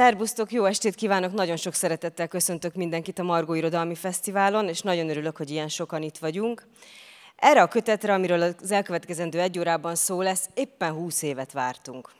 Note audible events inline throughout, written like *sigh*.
Szerbusztok, jó estét kívánok! Nagyon sok szeretettel köszöntök mindenkit a Margó Irodalmi Fesztiválon, és nagyon örülök, hogy ilyen sokan itt vagyunk. Erre a kötetre, amiről az elkövetkezendő egy órában szó lesz, éppen 20 évet vártunk.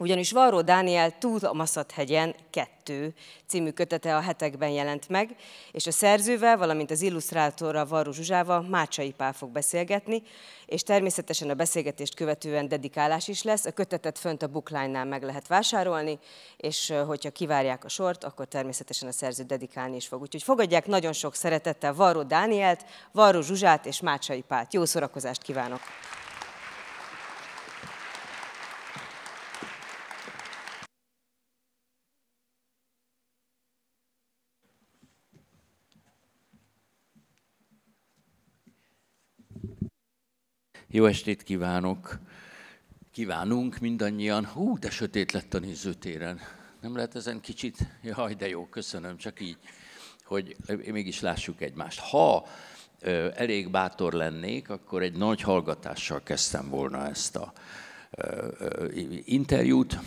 Ugyanis Varró Dániel Túl a Maszat-hegyen 2 című kötete a hetekben jelent meg, és a szerzővel, valamint az illusztrátorral Varró Zsuzsával Mácsai Pál fog beszélgetni, és természetesen a beszélgetést követően dedikálás is lesz. A kötetet fönt a bookline-nál meg lehet vásárolni, és hogyha kivárják a sort, akkor természetesen a szerző dedikálni is fog. Úgyhogy fogadják nagyon sok szeretettel Varró Dánielt, Varró Zsuzsát és Mácsai Pált. Jó szórakozást kívánok! Jó estét kívánok! Kívánunk mindannyian. Hú, de sötét lett a nézőtéren. Nem lehet ezen kicsit? Jaj, de jó, köszönöm, csak így, hogy mégis lássuk egymást. Ha ö, elég bátor lennék, akkor egy nagy hallgatással kezdtem volna ezt a ö, ö, interjút,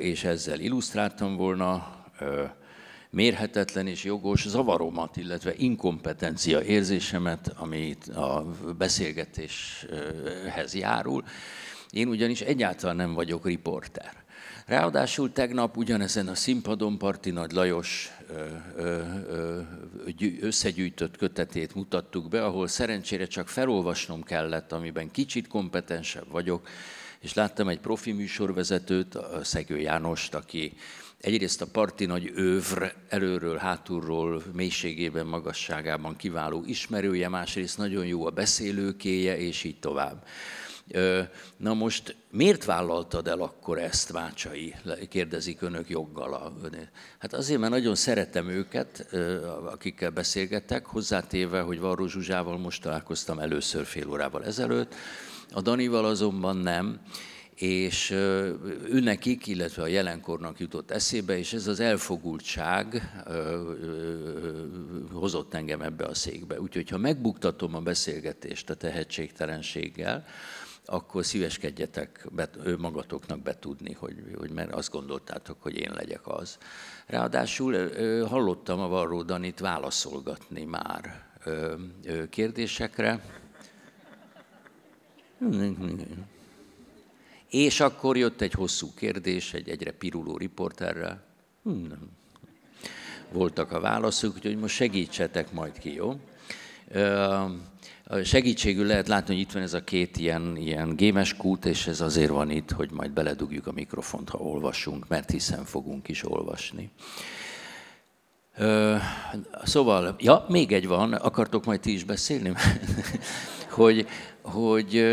és ezzel illusztráltam volna mérhetetlen és jogos zavaromat, illetve inkompetencia érzésemet, amit a beszélgetéshez járul. Én ugyanis egyáltalán nem vagyok riporter. Ráadásul tegnap ugyanezen a színpadon Parti Nagy Lajos összegyűjtött kötetét mutattuk be, ahol szerencsére csak felolvasnom kellett, amiben kicsit kompetensebb vagyok, és láttam egy profi műsorvezetőt, Szegő Jánost, aki egyrészt a parti nagy övr előről, hátulról, mélységében, magasságában kiváló ismerője, másrészt nagyon jó a beszélőkéje, és így tovább. Na most miért vállaltad el akkor ezt, Mácsai? Kérdezik önök joggal. Hát azért, mert nagyon szeretem őket, akikkel beszélgettek, hozzátéve, hogy Varró Zsuzsával most találkoztam először fél órával ezelőtt, a Danival azonban nem, és ő nekik, illetve a jelenkornak jutott eszébe, és ez az elfogultság hozott engem ebbe a székbe. Úgyhogy ha megbuktatom a beszélgetést a tehetségtelenséggel, akkor szíveskedjetek be, ő magatoknak betudni, hogy, hogy mert azt gondoltátok, hogy én legyek az. Ráadásul hallottam a Varró Danit válaszolgatni már kérdésekre. És akkor jött egy hosszú kérdés, egy egyre piruló riporterrel. Hmm. Voltak a válaszok, úgyhogy most segítsetek majd ki, jó? Segítségül lehet látni, hogy itt van ez a két ilyen, ilyen gémes kút, és ez azért van itt, hogy majd beledugjuk a mikrofont, ha olvasunk, mert hiszen fogunk is olvasni. Szóval, ja, még egy van, akartok majd ti is beszélni? Hogy, hogy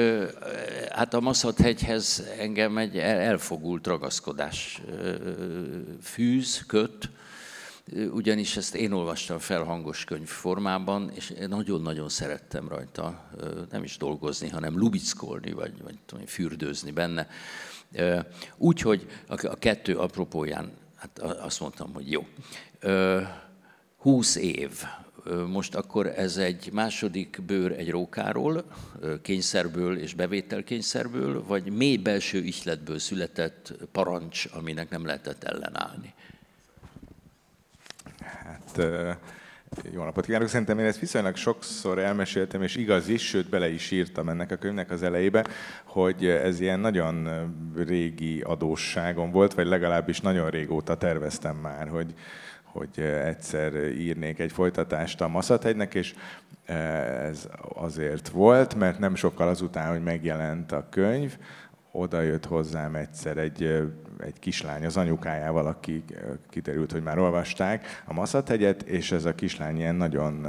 hát a Maszat-hegyhez engem egy elfogult ragaszkodás fűz, köt, ugyanis ezt én olvastam fel hangos könyv formában, és nagyon-nagyon szerettem rajta nem is dolgozni, hanem lubickolni, vagy, vagy tudom, fürdőzni benne. Úgyhogy a kettő apropóján hát azt mondtam, hogy jó. 20 év most akkor ez egy második bőr egy rókáról, kényszerből és bevételkényszerből, vagy mély belső ihletből született parancs, aminek nem lehetett ellenállni? Hát jó napot kívánok! Szerintem én ezt viszonylag sokszor elmeséltem, és igaz is, sőt bele is írtam ennek a könyvnek az elejébe, hogy ez ilyen nagyon régi adósságom volt, vagy legalábbis nagyon régóta terveztem már, hogy, hogy egyszer írnék egy folytatást a Maszathegynek, és ez azért volt, mert nem sokkal azután, hogy megjelent a könyv, oda jött hozzám egyszer egy, egy kislány az anyukájával, aki kiderült, hogy már olvasták a Maszathegyet, és ez a kislány ilyen nagyon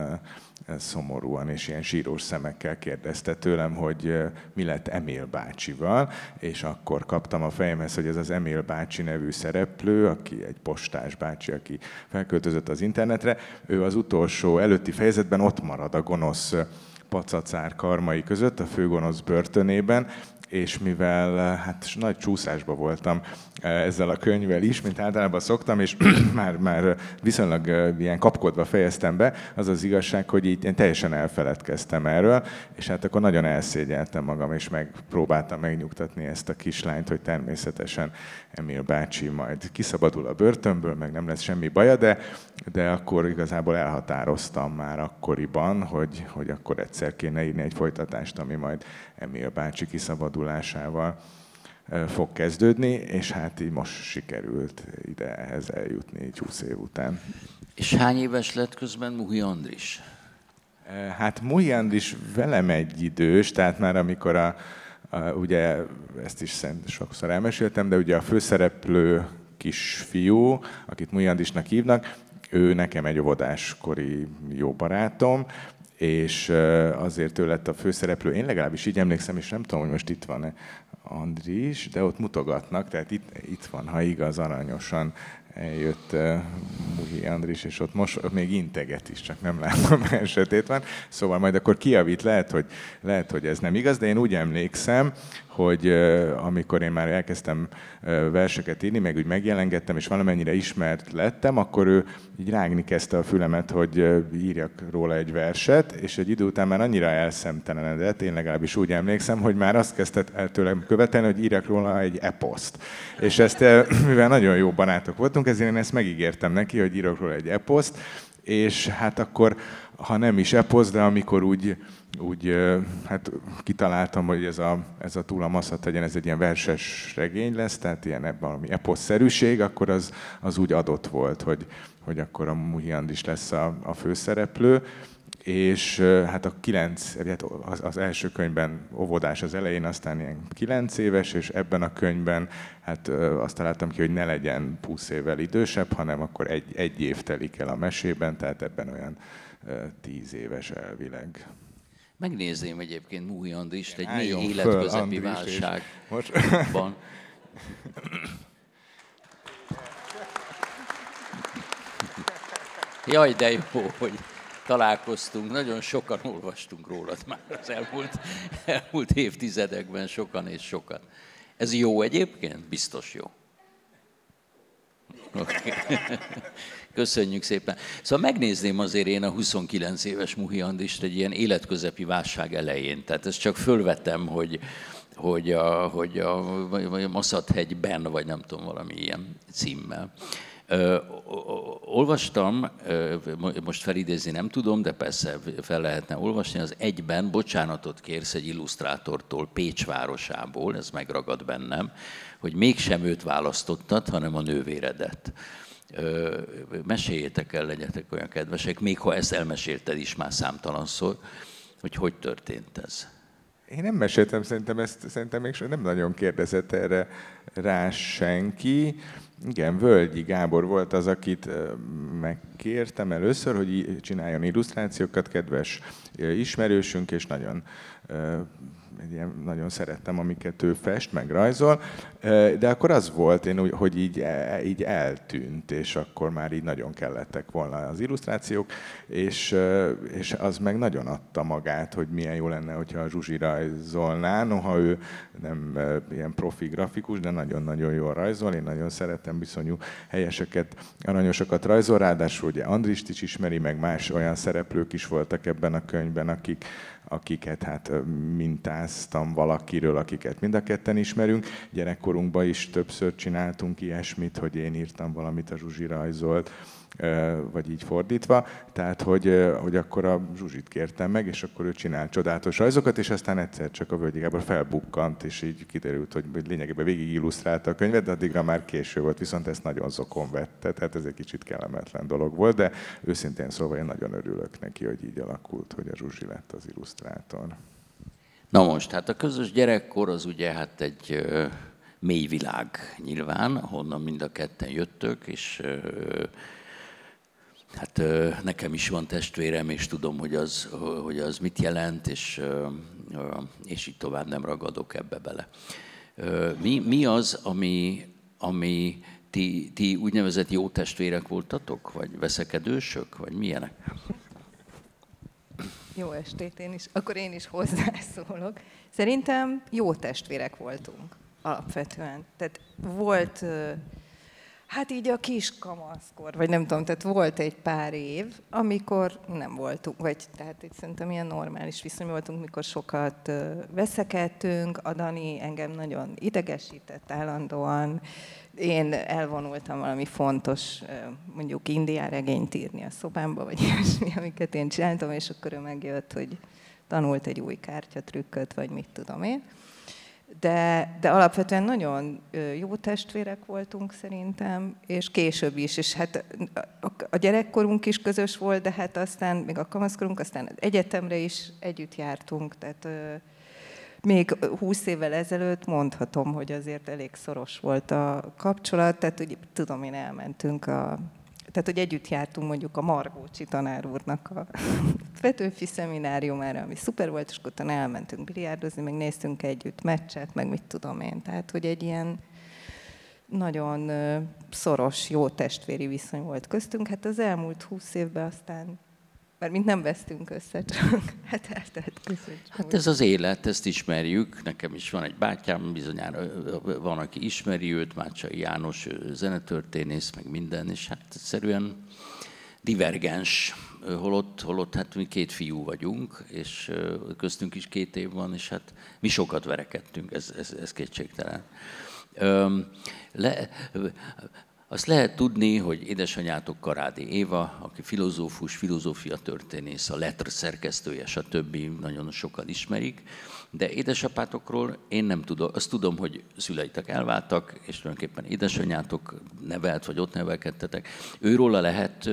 szomorúan és ilyen sírós szemekkel kérdezte tőlem, hogy mi lett Emil bácsival, és akkor kaptam a fejemhez, hogy ez az Emil bácsi nevű szereplő, aki egy postás bácsi, aki felköltözött az internetre, ő az utolsó előtti fejezetben ott marad a gonosz pacacár karmai között, a főgonosz börtönében, és mivel hát nagy csúszásba voltam ezzel a könyvvel is, mint általában szoktam, és *clears throat* már, már viszonylag ilyen kapkodva fejeztem be, az az igazság, hogy így én teljesen elfeledkeztem erről, és hát akkor nagyon elszégyeltem magam, és megpróbáltam megnyugtatni ezt a kislányt, hogy természetesen Emil bácsi majd kiszabadul a börtönből, meg nem lesz semmi baja, de, de akkor igazából elhatároztam már akkoriban, hogy, hogy akkor egyszer kéne írni egy folytatást, ami majd Emil bácsi kiszabadulásával fog kezdődni, és hát így most sikerült ide ehhez eljutni 20 év után. És hány éves lett közben Muhi Andris? Hát Muhi Andris velem egy idős, tehát már amikor a, a ugye ezt is sokszor elmeséltem, de ugye a főszereplő kisfiú, akit Muhi Andrisnak hívnak, ő nekem egy óvodáskori jó barátom, és azért ő lett a főszereplő. Én legalábbis így emlékszem, és nem tudom, hogy most itt van-e Andris, de ott mutogatnak, tehát itt, itt van, ha igaz, aranyosan eljött uh, Muhi Andris, és ott most még integet is, csak nem látom, *laughs* mert sötét van. Szóval majd akkor kiavít, lehet hogy, lehet, hogy ez nem igaz, de én úgy emlékszem, hogy amikor én már elkezdtem verseket írni, meg úgy megjelengettem, és valamennyire ismert lettem, akkor ő így rágni kezdte a fülemet, hogy írjak róla egy verset, és egy idő után már annyira elszemtelenedett, én legalábbis úgy emlékszem, hogy már azt kezdett el tőlem követelni, hogy írjak róla egy eposzt. És ezt, *clears throat* mivel nagyon jó barátok voltunk, ezért én ezt megígértem neki, hogy írok róla egy eposzt, és hát akkor, ha nem is eposz, de amikor úgy úgy hát kitaláltam, hogy ez a, ez a túl a masszat legyen, ez egy ilyen verses regény lesz, tehát ilyen ebben valami eposzszerűség, akkor az, az úgy adott volt, hogy, hogy akkor a Muhiand is lesz a, a főszereplő. És hát a kilenc, hát az, az első könyvben óvodás az elején, aztán ilyen kilenc éves, és ebben a könyvben hát azt találtam ki, hogy ne legyen 20 évvel idősebb, hanem akkor egy, egy év telik el a mesében, tehát ebben olyan tíz éves elvileg. Megnézném egyébként Múhi Andrist egy mély életközepi válságban. Jaj, de jó, hogy találkoztunk. Nagyon sokan olvastunk rólad már az elmúlt, elmúlt évtizedekben, sokan és sokan. Ez jó egyébként? Biztos jó. Okay. Köszönjük szépen. Szóval megnézném azért én a 29 éves Muhi Andist egy ilyen életközepi válság elején. Tehát ezt csak fölvettem, hogy, hogy a, hogy a, a Maszathegyben, vagy nem tudom, valami ilyen címmel. Ö, olvastam, most felidézni nem tudom, de persze fel lehetne olvasni, az egyben bocsánatot kérsz egy illusztrátortól Pécs városából, ez megragad bennem, hogy mégsem őt választottad, hanem a nővéredet meséljétek el, legyetek olyan kedvesek, még ha ezt elmesélted is már számtalanszor, hogy hogy történt ez. Én nem meséltem, szerintem ezt szerintem még nem nagyon kérdezett erre rá senki. Igen, Völgyi Gábor volt az, akit megkértem először, hogy csináljon illusztrációkat, kedves ismerősünk, és nagyon ilyen, nagyon szerettem, amiket ő fest, meg rajzol, de akkor az volt, én, hogy így, e, így eltűnt, és akkor már így nagyon kellettek volna az illusztrációk, és, és az meg nagyon adta magát, hogy milyen jó lenne, hogyha a Zsuzsi rajzolná, noha ő nem ilyen profi grafikus, de nagyon-nagyon jól rajzol, én nagyon szeretem viszonyú helyeseket, aranyosokat rajzol, ráadásul ugye Andrist is ismeri, meg más olyan szereplők is voltak ebben a könyvben, akik, akiket hát mintáztam valakiről, akiket mind a ketten ismerünk. Gyerekkorunkban is többször csináltunk ilyesmit, hogy én írtam valamit, a Zsuzsi rajzolt, vagy így fordítva. Tehát, hogy, hogy akkor a Zsuzsit kértem meg, és akkor ő csinált csodálatos rajzokat, és aztán egyszer csak a Völgyi Gábor felbukkant, és így kiderült, hogy lényegében végig illusztrálta a könyvet, de addigra már késő volt, viszont ezt nagyon zokon vette, tehát ez egy kicsit kellemetlen dolog volt, de őszintén szóval én nagyon örülök neki, hogy így alakult, hogy a Zsuzsi lett az illusztrátor. Na most, hát a közös gyerekkor az ugye hát egy mély világ nyilván, honnan mind a ketten jöttök, és Hát nekem is van testvérem, és tudom, hogy az, hogy az mit jelent, és, és így tovább nem ragadok ebbe bele. Mi, mi az, ami, ami ti, ti úgynevezett jó testvérek voltatok, vagy veszekedősök, vagy milyenek? Jó estét én is. Akkor én is hozzászólok. Szerintem jó testvérek voltunk alapvetően. Tehát volt, hát így a kis kamaszkor, vagy nem tudom, tehát volt egy pár év, amikor nem voltunk, vagy tehát itt szerintem ilyen normális viszony voltunk, mikor sokat veszekedtünk, a Dani engem nagyon idegesített állandóan, én elvonultam valami fontos, mondjuk indián regényt írni a szobámba, vagy *laughs* ilyesmi, amiket én csináltam, és akkor ő megjött, hogy tanult egy új kártyatrükköt, vagy mit tudom én. De, de alapvetően nagyon jó testvérek voltunk szerintem, és később is, és hát a gyerekkorunk is közös volt, de hát aztán még a kamaszkorunk, aztán egyetemre is együtt jártunk, tehát még 20 évvel ezelőtt mondhatom, hogy azért elég szoros volt a kapcsolat, tehát ugye, tudom én elmentünk a tehát, hogy együtt jártunk mondjuk a Margócsi tanár úrnak a *laughs* Petőfi szemináriumára, ami szuper volt, és utána elmentünk biliárdozni, meg néztünk együtt meccset, meg mit tudom én. Tehát, hogy egy ilyen nagyon szoros, jó testvéri viszony volt köztünk. Hát az elmúlt húsz évben aztán mert mint nem vesztünk össze, csak *laughs* hát eltelt között. Hát ez az élet, ezt ismerjük. Nekem is van egy bátyám, bizonyára van, aki ismeri őt, Mácsai János zenetörténész, meg minden, és hát egyszerűen divergens, holott, holott hát mi két fiú vagyunk, és köztünk is két év van, és hát mi sokat verekedtünk, ez, ez, ez kétségtelen. Le, azt lehet tudni, hogy édesanyátok Karádi Éva, aki filozófus, filozófia történész, a Letr szerkesztője, stb. nagyon sokan ismerik, de édesapátokról én nem tudom, azt tudom, hogy szüleitek elváltak, és tulajdonképpen édesanyátok nevelt, vagy ott nevelkedtetek. Őróla lehet,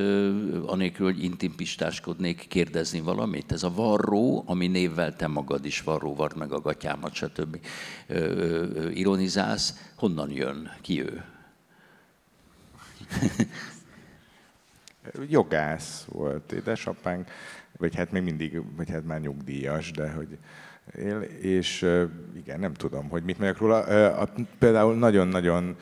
anélkül, hogy intimpistáskodnék, kérdezni valamit? Ez a varró, ami névvel te magad is varró, vard meg a gatyámat, stb. ironizálsz, honnan jön? Ki ő? *laughs* Jogász volt édesapánk, vagy hát még mindig, vagy hát már nyugdíjas, de hogy él, és igen, nem tudom, hogy mit mondjak róla. Például nagyon-nagyon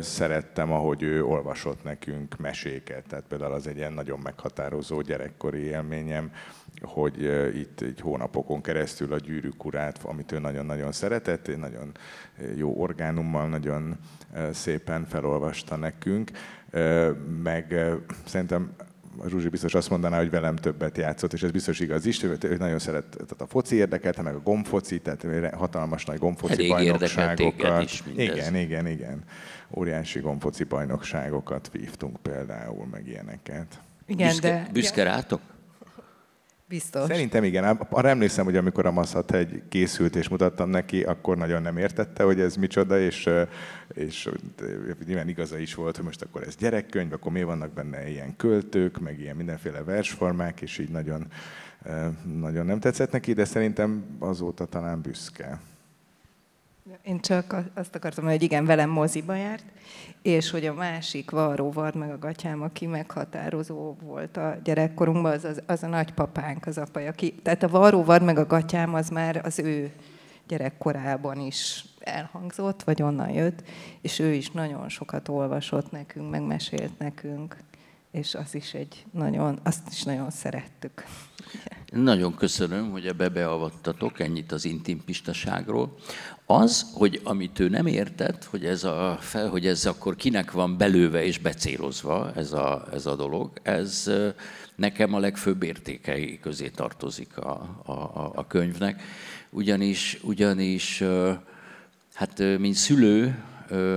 szerettem, ahogy ő olvasott nekünk meséket, tehát például az egy ilyen nagyon meghatározó gyerekkori élményem, hogy itt egy hónapokon keresztül a gyűrűk urát, amit ő nagyon-nagyon szeretett, nagyon jó orgánummal, nagyon szépen felolvasta nekünk, meg szerintem Zsuzsi biztos azt mondaná, hogy velem többet játszott, és ez biztos igaz is, ő nagyon szeret, tehát a foci érdekelte, meg a gombfoci, tehát hatalmas nagy gombfoci Elég bajnokságokat. Is igen, igen, igen. Óriási gombfoci bajnokságokat vívtunk például, meg ilyeneket. Igen, büszke, de... Büszke rátok? Biztos. Szerintem igen. Arra emlékszem, hogy amikor a Maszat egy készült és mutattam neki, akkor nagyon nem értette, hogy ez micsoda, és, és nyilván igaza is volt, hogy most akkor ez gyerekkönyv, akkor mi vannak benne ilyen költők, meg ilyen mindenféle versformák, és így nagyon, nagyon nem tetszett neki, de szerintem azóta talán büszke. Én csak azt akartam, hogy igen, velem moziba járt, és hogy a másik varró var meg a gatyám, aki meghatározó volt a gyerekkorunkban, az, az, az a nagypapánk, az apa, aki, tehát a varró var meg a gatyám az már az ő gyerekkorában is elhangzott, vagy onnan jött, és ő is nagyon sokat olvasott nekünk, meg mesélt nekünk és az is egy nagyon, azt is nagyon szerettük. Nagyon köszönöm, hogy ebbe beavattatok ennyit az intimpistaságról. Az, hogy amit ő nem értett, hogy ez, a hogy ez akkor kinek van belőve és becélozva ez a, ez a dolog, ez nekem a legfőbb értékei közé tartozik a, a, a könyvnek. Ugyanis, ugyanis hát mint szülő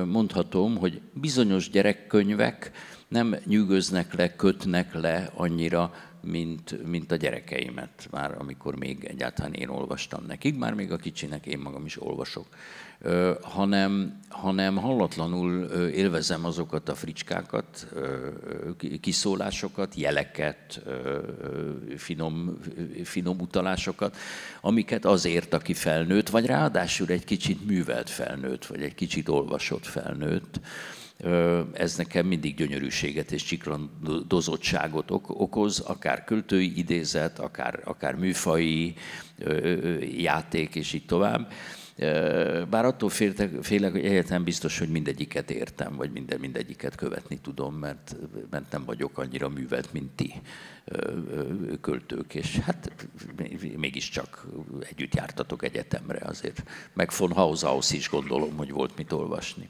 mondhatom, hogy bizonyos gyerekkönyvek, nem nyűgöznek le, kötnek le annyira, mint, mint a gyerekeimet, már amikor még egyáltalán én olvastam nekik, már még a kicsinek én magam is olvasok, hanem, hanem hallatlanul élvezem azokat a fricskákat, ö, kiszólásokat, jeleket, finom, finom utalásokat, amiket azért, aki felnőtt, vagy ráadásul egy kicsit művelt felnőtt, vagy egy kicsit olvasott felnőtt, ez nekem mindig gyönyörűséget és csiklandozottságot okoz, akár költői idézet, akár, akár műfai játék, és így tovább. Bár attól félek, hogy egyáltalán biztos, hogy mindegyiket értem, vagy minden, mindegyiket követni tudom, mert, mert nem vagyok annyira művelt, mint ti költők, és hát mégiscsak együtt jártatok egyetemre azért. Meg von Haushaus is gondolom, hogy volt mit olvasni.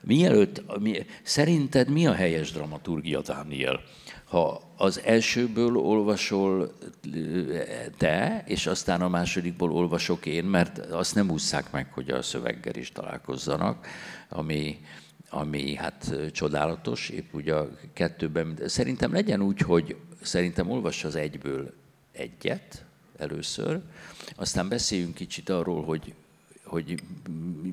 Mielőtt, mi, szerinted mi a helyes dramaturgia, Dániel? Ha az elsőből olvasol te, és aztán a másodikból olvasok én, mert azt nem ússzák meg, hogy a szöveggel is találkozzanak, ami, ami hát csodálatos, épp ugye a kettőben. Szerintem legyen úgy, hogy szerintem olvass az egyből egyet először, aztán beszéljünk kicsit arról, hogy hogy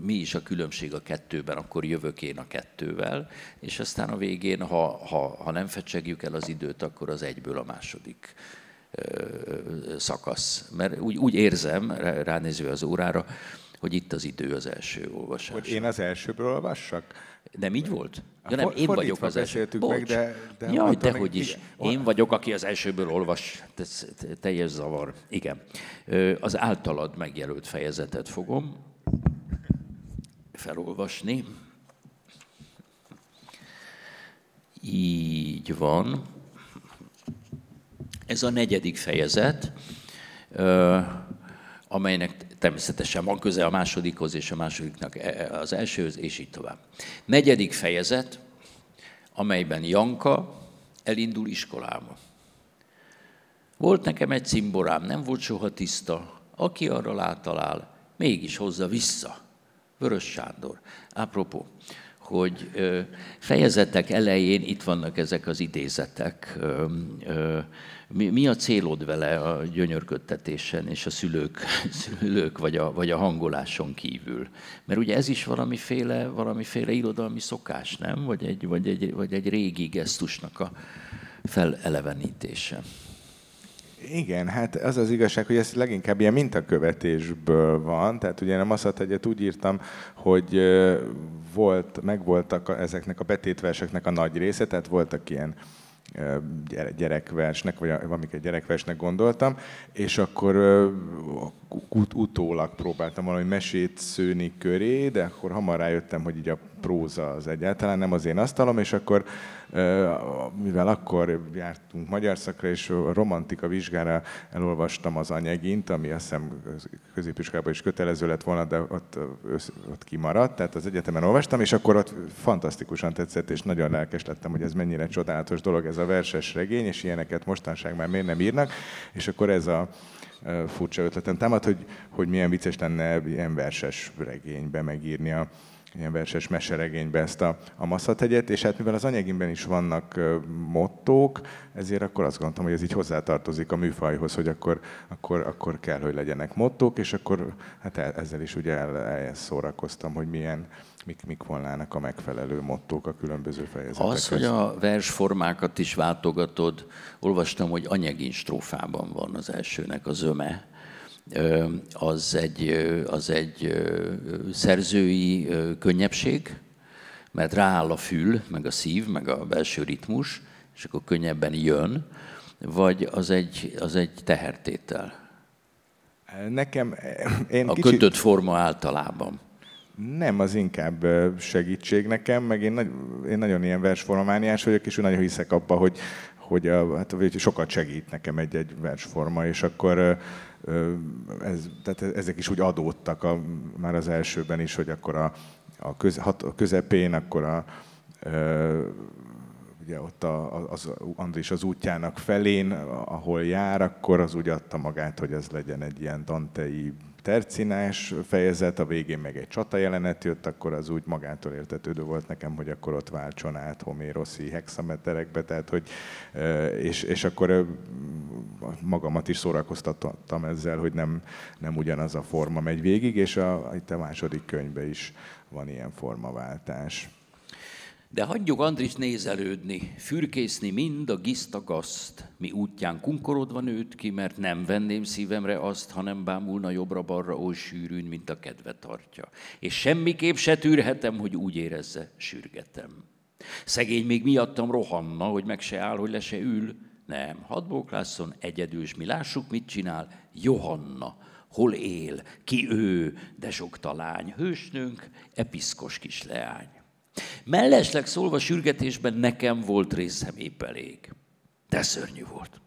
mi is a különbség a kettőben, akkor jövök én a kettővel, és aztán a végén, ha, ha, ha nem fecsegjük el az időt, akkor az egyből a második szakasz. Mert úgy, úgy érzem, ránézve az órára, hogy itt az idő az első olvasás. Hogy én az elsőből olvassak? Nem így volt? Ja, nem, én vagyok az első. Meg, de, de Jaj, dehogy is. Én vagyok, aki az elsőből olvas. Ez teljes zavar. Igen. Az általad megjelölt fejezetet fogom felolvasni. Így van. Ez a negyedik fejezet, amelynek természetesen van köze a másodikhoz és a másodiknak e, e, az elsőhöz, és így tovább. Negyedik fejezet, amelyben Janka elindul iskolába. Volt nekem egy cimborám, nem volt soha tiszta, aki arra látalál, mégis hozza vissza. Vörös Sándor. Apropó, hogy fejezetek elején itt vannak ezek az idézetek. Mi, mi a célod vele a gyönyörködtetésen és a szülők, *laughs* szülők vagy, a, vagy a hangoláson kívül? Mert ugye ez is valamiféle, valamiféle irodalmi szokás, nem? Vagy egy, vagy egy, vagy egy régi gesztusnak a felelevenítése. Igen, hát az az igazság, hogy ez leginkább ilyen mintakövetésből van. Tehát ugye a Maszat egyet úgy írtam, hogy volt, megvoltak ezeknek a betétverseknek a nagy része, tehát voltak ilyen gyerekversnek, vagy egy gyerekversnek gondoltam, és akkor ut- utólag próbáltam valami mesét szőni köré, de akkor hamar rájöttem, hogy így a próza az egyáltalán nem az én asztalom, és akkor mivel akkor jártunk magyar szakra, és romantika vizsgára elolvastam az anyagint, ami azt hiszem középiskolában is kötelező lett volna, de ott, ott kimaradt, tehát az egyetemen olvastam, és akkor ott fantasztikusan tetszett, és nagyon lelkes lettem, hogy ez mennyire csodálatos dolog, ez a verses regény, és ilyeneket mostanság már miért nem írnak, és akkor ez a furcsa ötletem támad, hogy, hogy milyen vicces lenne ilyen verses regénybe megírni a, ilyen verses meseregénybe ezt a, a Masszategyet, és hát mivel az anyagimben is vannak mottók, ezért akkor azt gondoltam, hogy ez így hozzátartozik a műfajhoz, hogy akkor, akkor, akkor kell, hogy legyenek mottók, és akkor hát ezzel is ugye el, el szórakoztam, hogy milyen, mik, mik volnának a megfelelő mottók a különböző fejezetekhez. Az, hogy a versformákat is váltogatod, olvastam, hogy anyagin strófában van az elsőnek a zöme, az egy, az egy szerzői könnyebbség, mert rááll a fül, meg a szív, meg a belső ritmus, és akkor könnyebben jön, vagy az egy, az egy tehertétel? Nekem... Én a kicsit... kötött forma általában. Nem, az inkább segítség nekem, meg én, nagy, én nagyon ilyen versformamániás vagyok, és nagyon hiszek abba, hogy, hogy, a, hát, sokat segít nekem egy-egy versforma, és akkor ez, tehát ezek is úgy adódtak a, már az elsőben is, hogy akkor a, a, köz, hat, a közepén, akkor a, ugye ott a, az Andris az útjának felén, ahol jár, akkor az úgy adta magát, hogy ez legyen egy ilyen dantei tercinás fejezet, a végén meg egy csata jelenet jött, akkor az úgy magától értetődő volt nekem, hogy akkor ott váltson át homéroszi hexameterekbe, tehát hogy, és, és akkor magamat is szórakoztattam ezzel, hogy nem, nem ugyanaz a forma megy végig, és a, itt a második könyvben is van ilyen formaváltás. De hagyjuk Andris nézelődni, fürkészni mind a giszta gaszt, mi útján kunkorodva nőtt ki, mert nem venném szívemre azt, hanem bámulna jobbra-balra oly sűrűn, mint a kedve tartja. És semmiképp se tűrhetem, hogy úgy érezze, sürgetem. Szegény még miattam rohanna, hogy meg se áll, hogy le se ül. Nem, hadd bóklásszon egyedül, és mi lássuk, mit csinál. Johanna, Hol él, ki ő, de sok talány, hősnőnk, episzkos kis leány. Mellesleg szólva sürgetésben nekem volt részem épp elég. De szörnyű volt.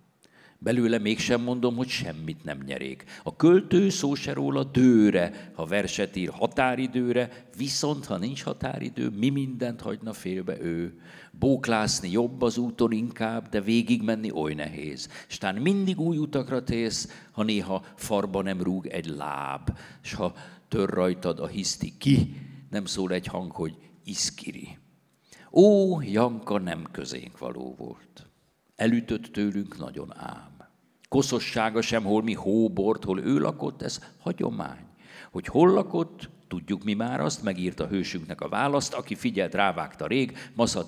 Belőle mégsem mondom, hogy semmit nem nyerék. A költő szó se róla dőre, ha verset ír határidőre, viszont ha nincs határidő, mi mindent hagyna félbe ő. Bóklászni jobb az úton inkább, de végigmenni oly nehéz. Stán mindig új utakra tész, ha néha farba nem rúg egy láb, s ha tör rajtad a hiszti ki, nem szól egy hang, hogy iszkiri. Ó, Janka nem közénk való volt. Elütött tőlünk nagyon ám. Koszossága sem, hol mi hóbort, hol ő lakott, ez hagyomány. Hogy hol lakott, tudjuk mi már azt, megírta hősünknek a választ, aki figyelt, rávágta rég,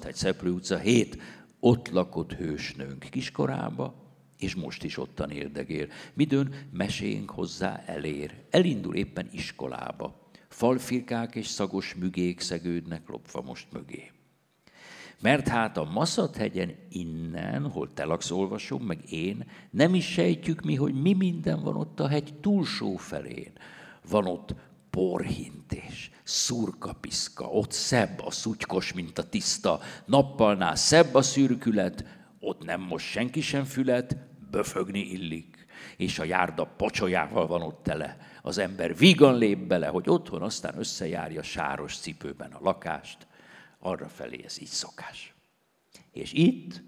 egy Szeplő utca 7, ott lakott hősnőnk kiskorába, és most is ottan érdegél. Midőn mesénk hozzá elér. Elindul éppen iskolába. Falfirkák és szagos mügék szegődnek lopva most mögé. Mert hát a Maszathegyen innen, hol Telax olvasom, meg én, nem is sejtjük mi, hogy mi minden van ott a hegy túlsó felén. Van ott porhintés, szurkapiszka, ott szebb a szutykos, mint a tiszta, nappalnál szebb a szürkület, ott nem most senki sem fület, böfögni illik, és a járda pocsolyával van ott tele. Az ember vígan lép bele, hogy otthon aztán összejárja sáros cipőben a lakást, arra felé ez így szokás. És itt,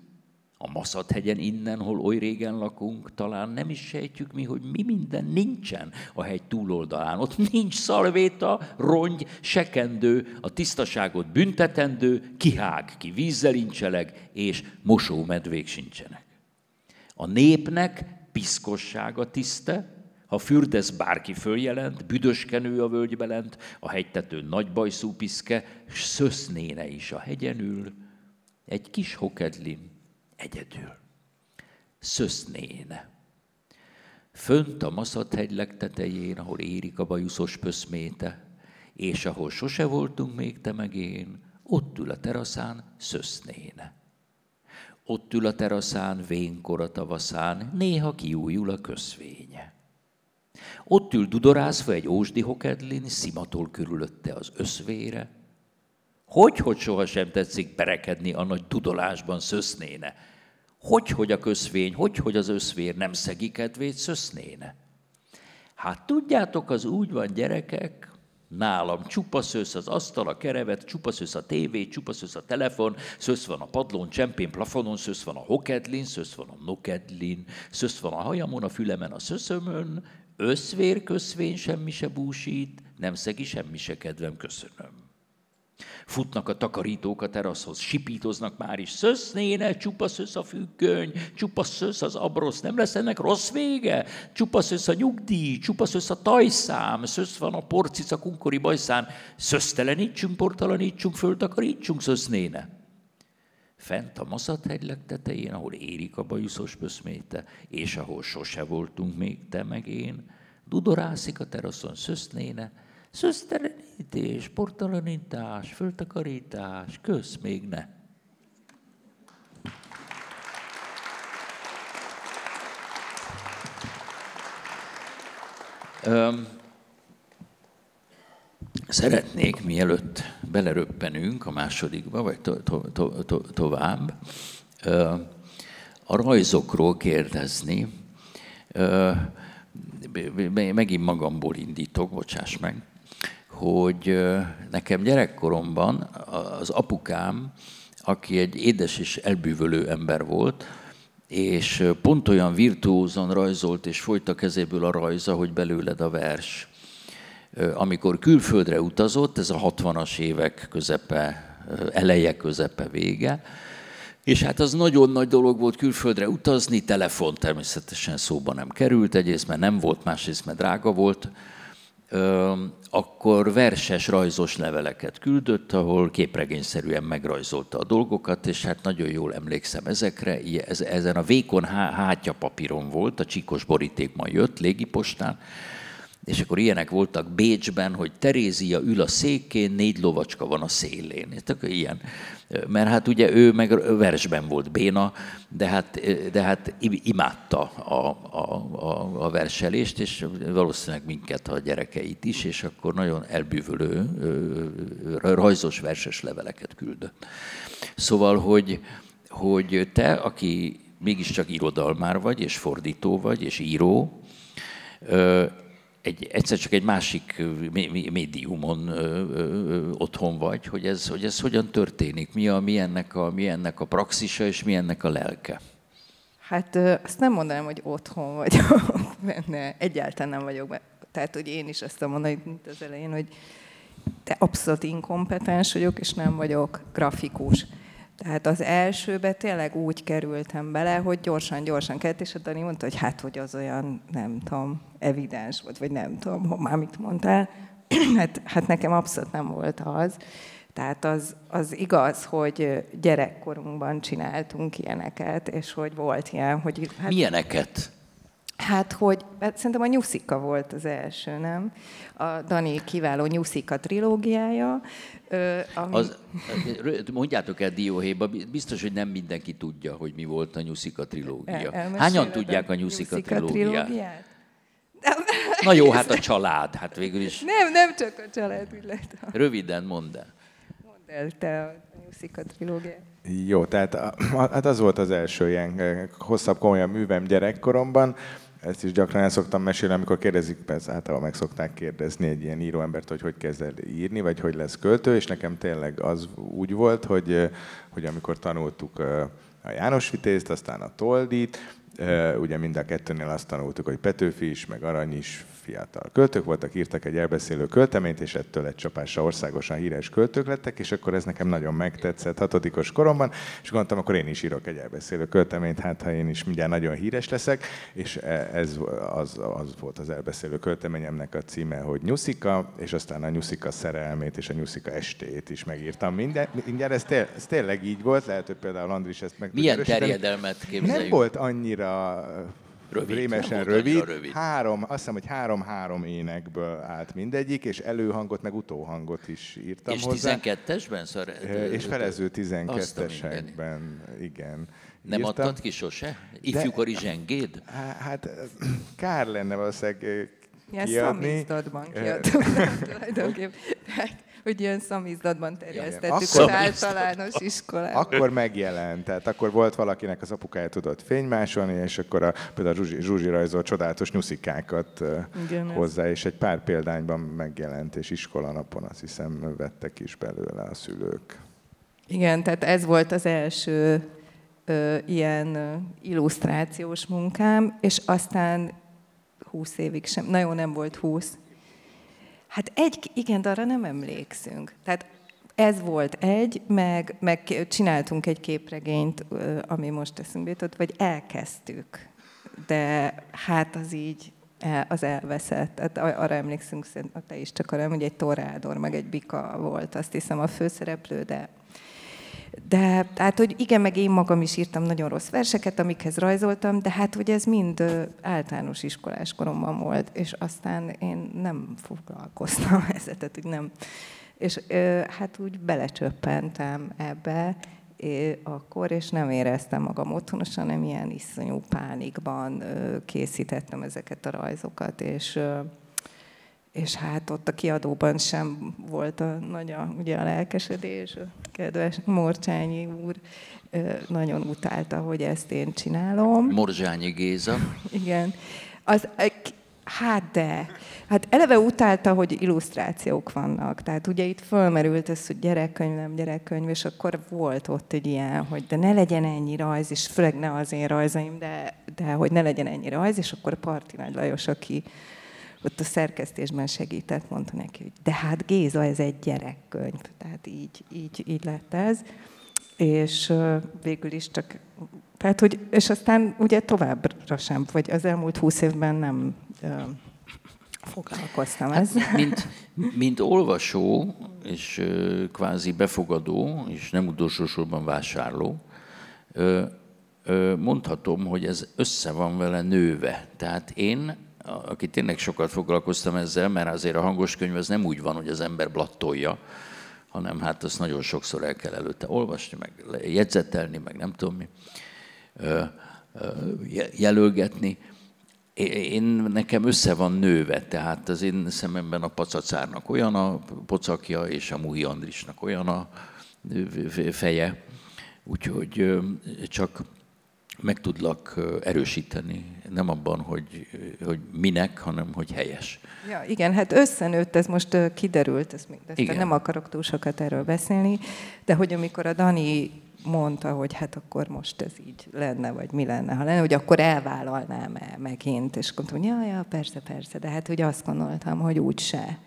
a Maszathegyen innen, hol oly régen lakunk, talán nem is sejtjük mi, hogy mi minden nincsen a hegy túloldalán. Ott nincs szalvéta, rongy, sekendő, a tisztaságot büntetendő, kihág, ki vízzel incseleg, és mosómedvék sincsenek. A népnek piszkossága tiszte, ha fürdesz, bárki följelent, büdöskenő a völgybe lent, a hegytető nagy bajszú piszke, s szösznéne is a hegyen ül, egy kis hokedlin egyedül. Szösznéne. Fönt a Maszathegy legtetején, ahol érik a bajuszos pöszméte, és ahol sose voltunk még te meg én, ott ül a teraszán szösznéne. Ott ül a teraszán vénkor a tavaszán, néha kiújul a köszvénye. Ott ül dudorázva egy ósdi hokedlin, szimatol körülötte az összvére. Hogy, hogy sohasem tetszik berekedni a nagy dudolásban szösznéne? Hogy, hogy a köszvény, hogy, hogy az összvér nem szegi kedvét szösznéne? Hát tudjátok, az úgy van, gyerekek, nálam csupa szősz az asztal, a kerevet, csupa szősz a tévé, csupa szősz a telefon, szősz van a padlón, csempén, plafonon, szősz van a hokedlin, szősz van a nokedlin, szősz van a hajamon, a fülemen, a szöszömön, Összvér köszvény semmi se búsít, nem szegi semmi se kedvem, köszönöm. Futnak a takarítók a teraszhoz, sipítoznak már is. Szösznéne, csupa szösz a függöny, csupa szösz az abrosz, nem lesz ennek rossz vége? Csupa szösz a nyugdíj, csupa szösz a tajszám, szösz van a porcica kunkori bajszán. Szösztelenítsünk, portalanítsunk, föltakarítsunk, szösznéne fent a Maszathegy legtetején, ahol érik a bajuszos pöszméte, és ahol sose voltunk még te meg én, dudorászik a teraszon szösznéne, szösztelenítés, portalanítás, föltakarítás, kösz még ne. Um, Szeretnék, mielőtt beleröppenünk a másodikba, vagy to- to- to- to- tovább, a rajzokról kérdezni. Megint magamból indítok, bocsáss meg, hogy nekem gyerekkoromban az apukám, aki egy édes és elbűvölő ember volt, és pont olyan virtuózan rajzolt, és folyt a kezéből a rajza, hogy belőled a vers amikor külföldre utazott, ez a 60-as évek közepe, eleje, közepe, vége, és hát az nagyon nagy dolog volt külföldre utazni, telefon természetesen szóba nem került, egyrészt mert nem volt, másrészt mert drága volt, akkor verses, rajzos leveleket küldött, ahol képregényszerűen megrajzolta a dolgokat, és hát nagyon jól emlékszem ezekre. Ezen a vékon hátya papíron volt, a csíkos boríték ma jött légipostán, És akkor ilyenek voltak Bécsben, hogy Terézia ül a székén, négy lovacska van a szélén. Tehát ilyen. Mert hát ugye ő meg versben volt béna, de hát, de hát imádta a, a, a, a verselést, és valószínűleg minket, a gyerekeit is, és akkor nagyon elbűvölő rajzos verses leveleket küldött. Szóval, hogy, hogy te, aki mégiscsak irodalmár vagy, és fordító vagy, és író, egy, egyszer csak egy másik médiumon ö, ö, otthon vagy, hogy ez, hogy ez hogyan történik, mi, a, mi, ennek a, mi ennek a praxisa, és mi ennek a lelke. Hát azt nem mondanám, hogy otthon vagyok *laughs* benne, egyáltalán nem vagyok benne. Tehát, hogy én is azt mondani, mint az elején, hogy te abszolút inkompetens vagyok, és nem vagyok grafikus. Tehát az elsőbe tényleg úgy kerültem bele, hogy gyorsan-gyorsan kellett, és a Dani mondta, hogy hát, hogy az olyan, nem tudom, evidens volt, vagy nem tudom, már mit mondtál. *clears throat* hát, hát nekem abszolút nem volt az. Tehát az, az igaz, hogy gyerekkorunkban csináltunk ilyeneket, és hogy volt ilyen, hogy... Hát, Milyeneket? Hát, hogy hát szerintem a Nyuszika volt az első, nem? A Dani kiváló Nyuszika trilógiája. Ami... Az, mondjátok el Dióhéjba, biztos, hogy nem mindenki tudja, hogy mi volt a Nyuszika trilógia. El, Hányan tudják a Nyuszika, Nyuszika trilógiát? trilógiát? Na jó, hát a család, hát végül is. Nem, nem csak a család, úgy lehet. Röviden mondd el. Mondd el te a Nyuszika trilógiát. Jó, tehát hát az volt az első ilyen eh, hosszabb, komolyabb művem gyerekkoromban. Ezt is gyakran el szoktam mesélni, amikor kérdezik, persze általában meg szokták kérdezni egy ilyen íróembert, hogy hogy kezd el írni, vagy hogy lesz költő, és nekem tényleg az úgy volt, hogy, hogy amikor tanultuk a János Vitézt, aztán a Toldit, ugye mind a kettőnél azt tanultuk, hogy Petőfi is, meg Arany is fiatal költők voltak, írtak egy elbeszélő költeményt, és ettől egy csapásra országosan híres költők lettek, és akkor ez nekem nagyon megtetszett hatodikos koromban, és gondoltam, akkor én is írok egy elbeszélő költeményt, hát ha én is mindjárt nagyon híres leszek, és e, ez az, az volt az elbeszélő költeményemnek a címe, hogy Nyuszika, és aztán a Nyuszika szerelmét és a Nyuszika estét is megírtam. Minden, mindjárt ez, té, ez tényleg így volt, lehet, hogy például Andris ezt meg Milyen terjedelmet képzeljük? Nem volt annyira rövid. rémesen rövid. rövid. Három, azt hiszem, hogy három-három énekből állt mindegyik, és előhangot, meg utóhangot is írtam és hozzá. És 12-esben? Szor... És felező 12-esekben, igen. Nem írtam. adtad ki sose? Ifjúkori De, zsengéd? Hát kár lenne valószínűleg szamizdatban kiadtuk *laughs* tulajdonképpen hogy ilyen szamizdatban terjesztettük akkor, az általános iskolában. Akkor megjelent, tehát akkor volt valakinek az apukája tudott fénymásolni, és akkor a, például Zsuzsi, Zsuzsi rajzolt csodálatos nyuszikákat Igen, hozzá, és egy pár példányban megjelent, és iskolanapon azt hiszem vettek is belőle a szülők. Igen, tehát ez volt az első ö, ilyen ö, illusztrációs munkám, és aztán 20 évig sem, nagyon nem volt 20, Hát egy, igen, de arra nem emlékszünk. Tehát ez volt egy, meg, meg csináltunk egy képregényt, ami most eszünkbe jutott, vagy elkezdtük. De hát az így az elveszett. Tehát arra emlékszünk, te is csak arra, hogy egy torádor, meg egy bika volt, azt hiszem a főszereplő, de de hát, hogy igen, meg én magam is írtam nagyon rossz verseket, amikhez rajzoltam, de hát, hogy ez mind általános iskolás koromban volt, és aztán én nem foglalkoztam *laughs* ezzel, tehát, hogy nem. És hát úgy belecsöppentem ebbe, akkor, és nem éreztem magam otthonosan, nem ilyen iszonyú pánikban készítettem ezeket a rajzokat, és és hát ott a kiadóban sem volt a nagy a, ugye a lelkesedés. A kedves Morcsányi úr nagyon utálta, hogy ezt én csinálom. Morzsányi Géza. *laughs* Igen. Az, hát de, hát eleve utálta, hogy illusztrációk vannak. Tehát ugye itt fölmerült ez, hogy gyerekkönyv, nem gyerekkönyv, és akkor volt ott egy ilyen, hogy de ne legyen ennyi rajz, és főleg ne az én rajzaim, de, de hogy ne legyen ennyi rajz, és akkor Parti Nagy Lajos, aki ott a szerkesztésben segített, mondta neki, hogy de hát Géza, ez egy gyerekkönyv. Tehát így, így, így lett ez. És végül is csak, tehát hogy, és aztán ugye továbbra sem, vagy az elmúlt húsz évben nem foglalkoztam hát, ezzel. Mint, mint olvasó, és kvázi befogadó, és nem utolsó sorban vásárló, mondhatom, hogy ez össze van vele nőve. Tehát én aki tényleg sokat foglalkoztam ezzel, mert azért a hangos könyv az nem úgy van, hogy az ember blattolja, hanem hát azt nagyon sokszor el kell előtte olvasni, meg jegyzetelni, meg nem tudom mi, jelölgetni. Én, nekem össze van nőve, tehát az én szememben a pacacárnak olyan a pocakja, és a Muhi Andrisnak olyan a feje, úgyhogy csak meg tudlak erősíteni, nem abban, hogy, hogy minek, hanem hogy helyes. Ja, igen, hát összenőtt, ez most kiderült, ezt, ezt nem akarok túl sokat erről beszélni, de hogy amikor a Dani mondta, hogy hát akkor most ez így lenne, vagy mi lenne, ha lenne, hogy akkor elvállalnám-e megint, és mondtam, hogy ja, ja, persze, persze, de hát ugye azt gondoltam, hogy úgyse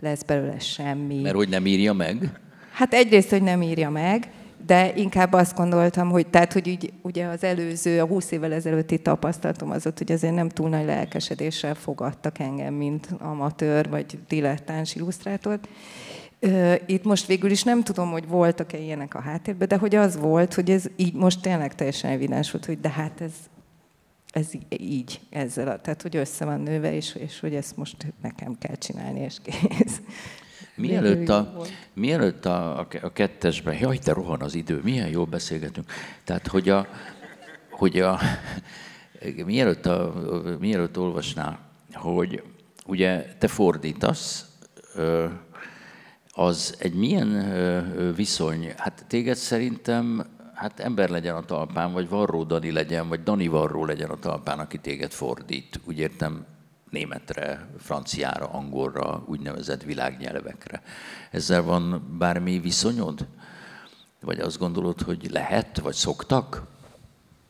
lesz belőle semmi. Mert hogy nem írja meg? Hát egyrészt, hogy nem írja meg, de inkább azt gondoltam, hogy tehát, hogy így, ugye az előző, a 20 évvel ezelőtti tapasztalatom az ott, hogy azért nem túl nagy lelkesedéssel fogadtak engem, mint amatőr vagy dilettáns illusztrátort. Itt most végül is nem tudom, hogy voltak-e ilyenek a háttérben, de hogy az volt, hogy ez így most tényleg teljesen evidens volt, hogy de hát ez, ez így, ezzel, a, tehát hogy össze van nőve, és, és hogy ezt most nekem kell csinálni, és kész. Mielőtt a, mielőtt a, a, a kettesben, jaj, de rohan az idő, milyen jól beszélgetünk. Tehát, hogy a, hogy a *laughs* mielőtt, a, mielőtt olvasnál, hogy ugye te fordítasz, az egy milyen viszony? Hát téged szerintem hát ember legyen a talpán, vagy Varró Dani legyen, vagy Dani Varró legyen a talpán, aki téged fordít. Úgy értem, németre, franciára, angolra, úgynevezett világnyelvekre. Ezzel van bármi viszonyod? Vagy azt gondolod, hogy lehet, vagy szoktak?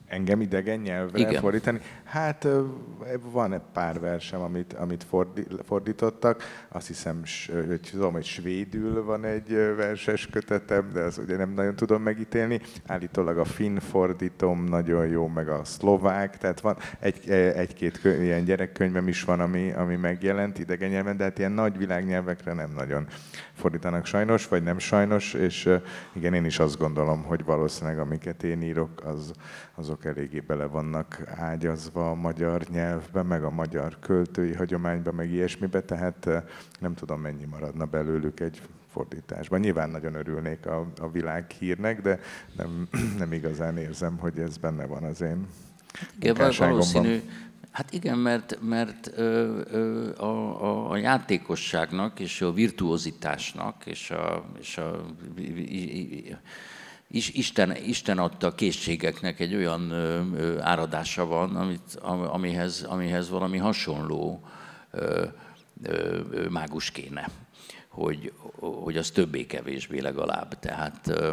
Engem idegen nyelvre Igen. fordítani? Hát van egy pár versem, amit, amit fordítottak. Azt hiszem, hogy tudom, hogy svédül van egy verses kötetem, de az ugye nem nagyon tudom megítélni. Állítólag a finn fordítom nagyon jó, meg a szlovák, tehát van egy, egy-két ilyen gyerekkönyvem is van, ami, ami megjelent idegen nyelven, de hát ilyen nagy világnyelvekre nem nagyon fordítanak sajnos, vagy nem sajnos, és igen, én is azt gondolom, hogy valószínűleg amiket én írok, az, azok eléggé bele vannak ágyazva a magyar nyelvbe, meg a magyar költői hagyományba, meg ilyesmibe, tehát nem tudom mennyi maradna belőlük egy fordításban. Nyilván nagyon örülnék a, a világ hírnek, de nem, *clears throat* nem igazán érzem, hogy ez benne van az én igen, valószínű, Hát igen, mert, mert ö, ö, a, a, a játékosságnak és a virtuozitásnak és a, és a Isten, Isten adta készségeknek egy olyan ö, ö, áradása van, amit, amihez, amihez valami hasonló ö, ö, mágus kéne, hogy, hogy az többé-kevésbé legalább. Tehát ö,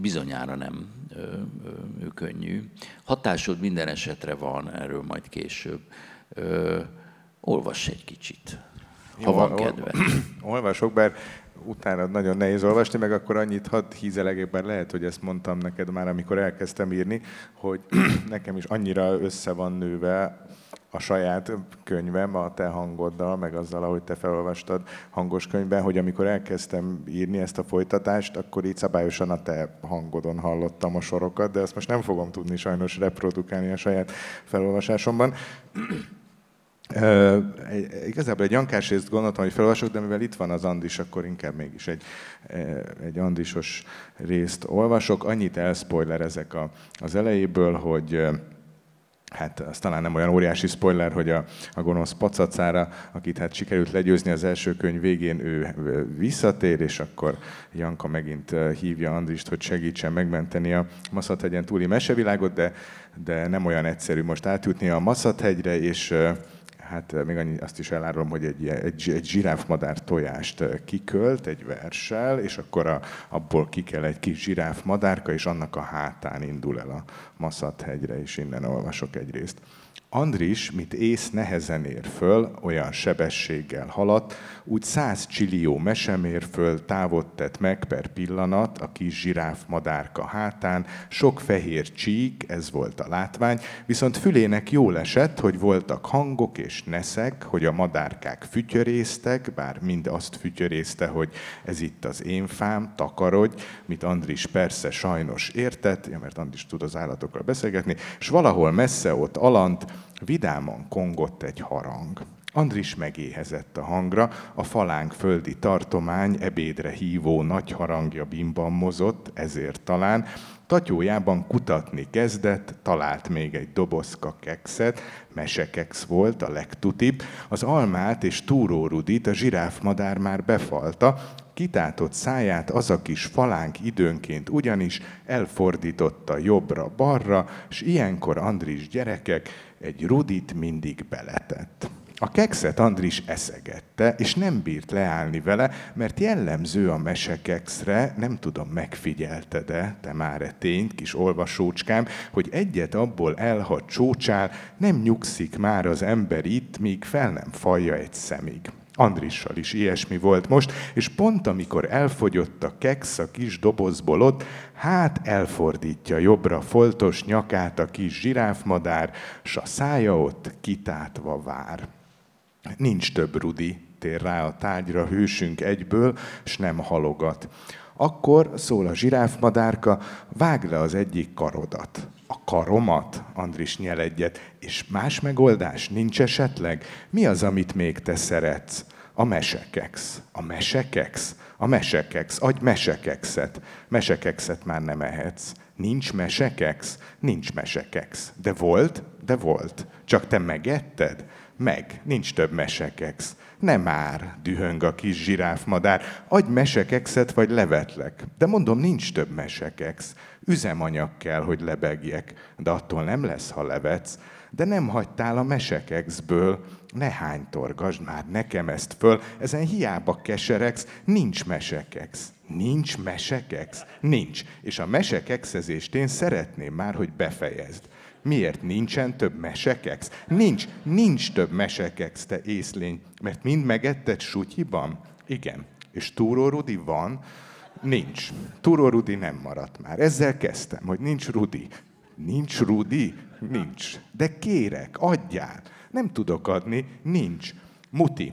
bizonyára nem ö, ö, könnyű. Hatásod minden esetre van, erről majd később. Ö, olvass egy kicsit, ha Jó, van kedve. *clears throat* Olvasok, bár utána nagyon nehéz olvasni, meg akkor annyit hadd hízelegek, bár lehet, hogy ezt mondtam neked már, amikor elkezdtem írni, hogy *clears throat* nekem is annyira össze van nőve a saját könyvem a te hangoddal, meg azzal, ahogy te felolvastad hangos könyvben, hogy amikor elkezdtem írni ezt a folytatást, akkor így szabályosan a te hangodon hallottam a sorokat, de ezt most nem fogom tudni sajnos reprodukálni a saját felolvasásomban. *clears throat* Uh, igazából egy Jankás részt gondoltam, hogy felolvasok, de mivel itt van az Andis, akkor inkább mégis egy, egy Andisos részt olvasok. Annyit elspoilerezek a, az elejéből, hogy hát az talán nem olyan óriási spoiler, hogy a, a gonosz pacacára, akit hát sikerült legyőzni az első könyv végén, ő visszatér, és akkor Janka megint hívja Andrist, hogy segítsen megmenteni a Maszathegyen túli mesevilágot, de, de nem olyan egyszerű most átjutni a Maszathegyre, és hát eh, még annyi, azt is elárulom, hogy egy, egy, egy zsiráfmadár tojást eh, kikölt egy verssel, és akkor a, abból ki kell egy kis zsiráfmadárka, és annak a hátán indul el a Maszathegyre, és innen olvasok egy részt. Andris, mint ész nehezen ér föl, olyan sebességgel haladt, úgy száz csillió mesemér föl távot tett meg per pillanat a kis zsiráf madárka hátán, sok fehér csík, ez volt a látvány, viszont fülének jól esett, hogy voltak hangok és neszek, hogy a madárkák fütyöréztek, bár mind azt fütyörézte, hogy ez itt az én fám, takarodj, mit Andris persze sajnos értett, ja, mert Andris tud az állatokról beszélgetni, és valahol messze ott alant, vidáman kongott egy harang. Andris megéhezett a hangra, a falánk földi tartomány ebédre hívó nagy harangja bimban mozott, ezért talán, Tatyójában kutatni kezdett, talált még egy dobozka kekszet, mesekex volt a legtutibb, az almát és túrórudit a zsiráfmadár már befalta, kitátott száját az a kis falánk időnként ugyanis elfordította jobbra-balra, s ilyenkor Andris gyerekek egy rudit mindig beletett. A kekszet Andris eszegette, és nem bírt leállni vele, mert jellemző a mesekexre, nem tudom, megfigyelte-e, te már e tényt, kis olvasócskám, hogy egyet abból elhagy csócsál, nem nyugszik már az ember itt, míg fel nem falja egy szemig. Andrissal is ilyesmi volt most, és pont amikor elfogyott a keksz a kis dobozból ott, hát elfordítja jobbra foltos nyakát a kis zsiráfmadár, s a szája ott kitátva vár. Nincs több Rudi, tér rá a tárgyra hősünk egyből, s nem halogat. Akkor szól a zsiráfmadárka, vág le az egyik karodat. A karomat? Andris nyel egyet. És más megoldás nincs esetleg? Mi az, amit még te szeretsz? A mesekex. A mesekex? A mesekex. Adj mesekexet. Mesekexet már nem ehetsz. Nincs mesekex? Nincs mesekex. De volt? De volt. Csak te megetted? meg, nincs több mesekex. Nem már, dühöng a kis zsiráfmadár, adj mesekexet, vagy levetlek. De mondom, nincs több mesekex. Üzemanyag kell, hogy lebegjek, de attól nem lesz, ha levetsz. De nem hagytál a mesekexből, ne hány torgasd már nekem ezt föl, ezen hiába keseregsz, nincs mesekex. Nincs mesekex? Nincs. És a mesekexezést én szeretném már, hogy befejezd. Miért nincsen több mesekex? Nincs, nincs több mesekex, te észlény, mert mind megetted sutyiban? Igen. És Túró Rudi van? Nincs. Túró Rudi nem maradt már. Ezzel kezdtem, hogy nincs Rudi. Nincs Rudi? Nincs. De kérek, adjál. Nem tudok adni, nincs. Muti,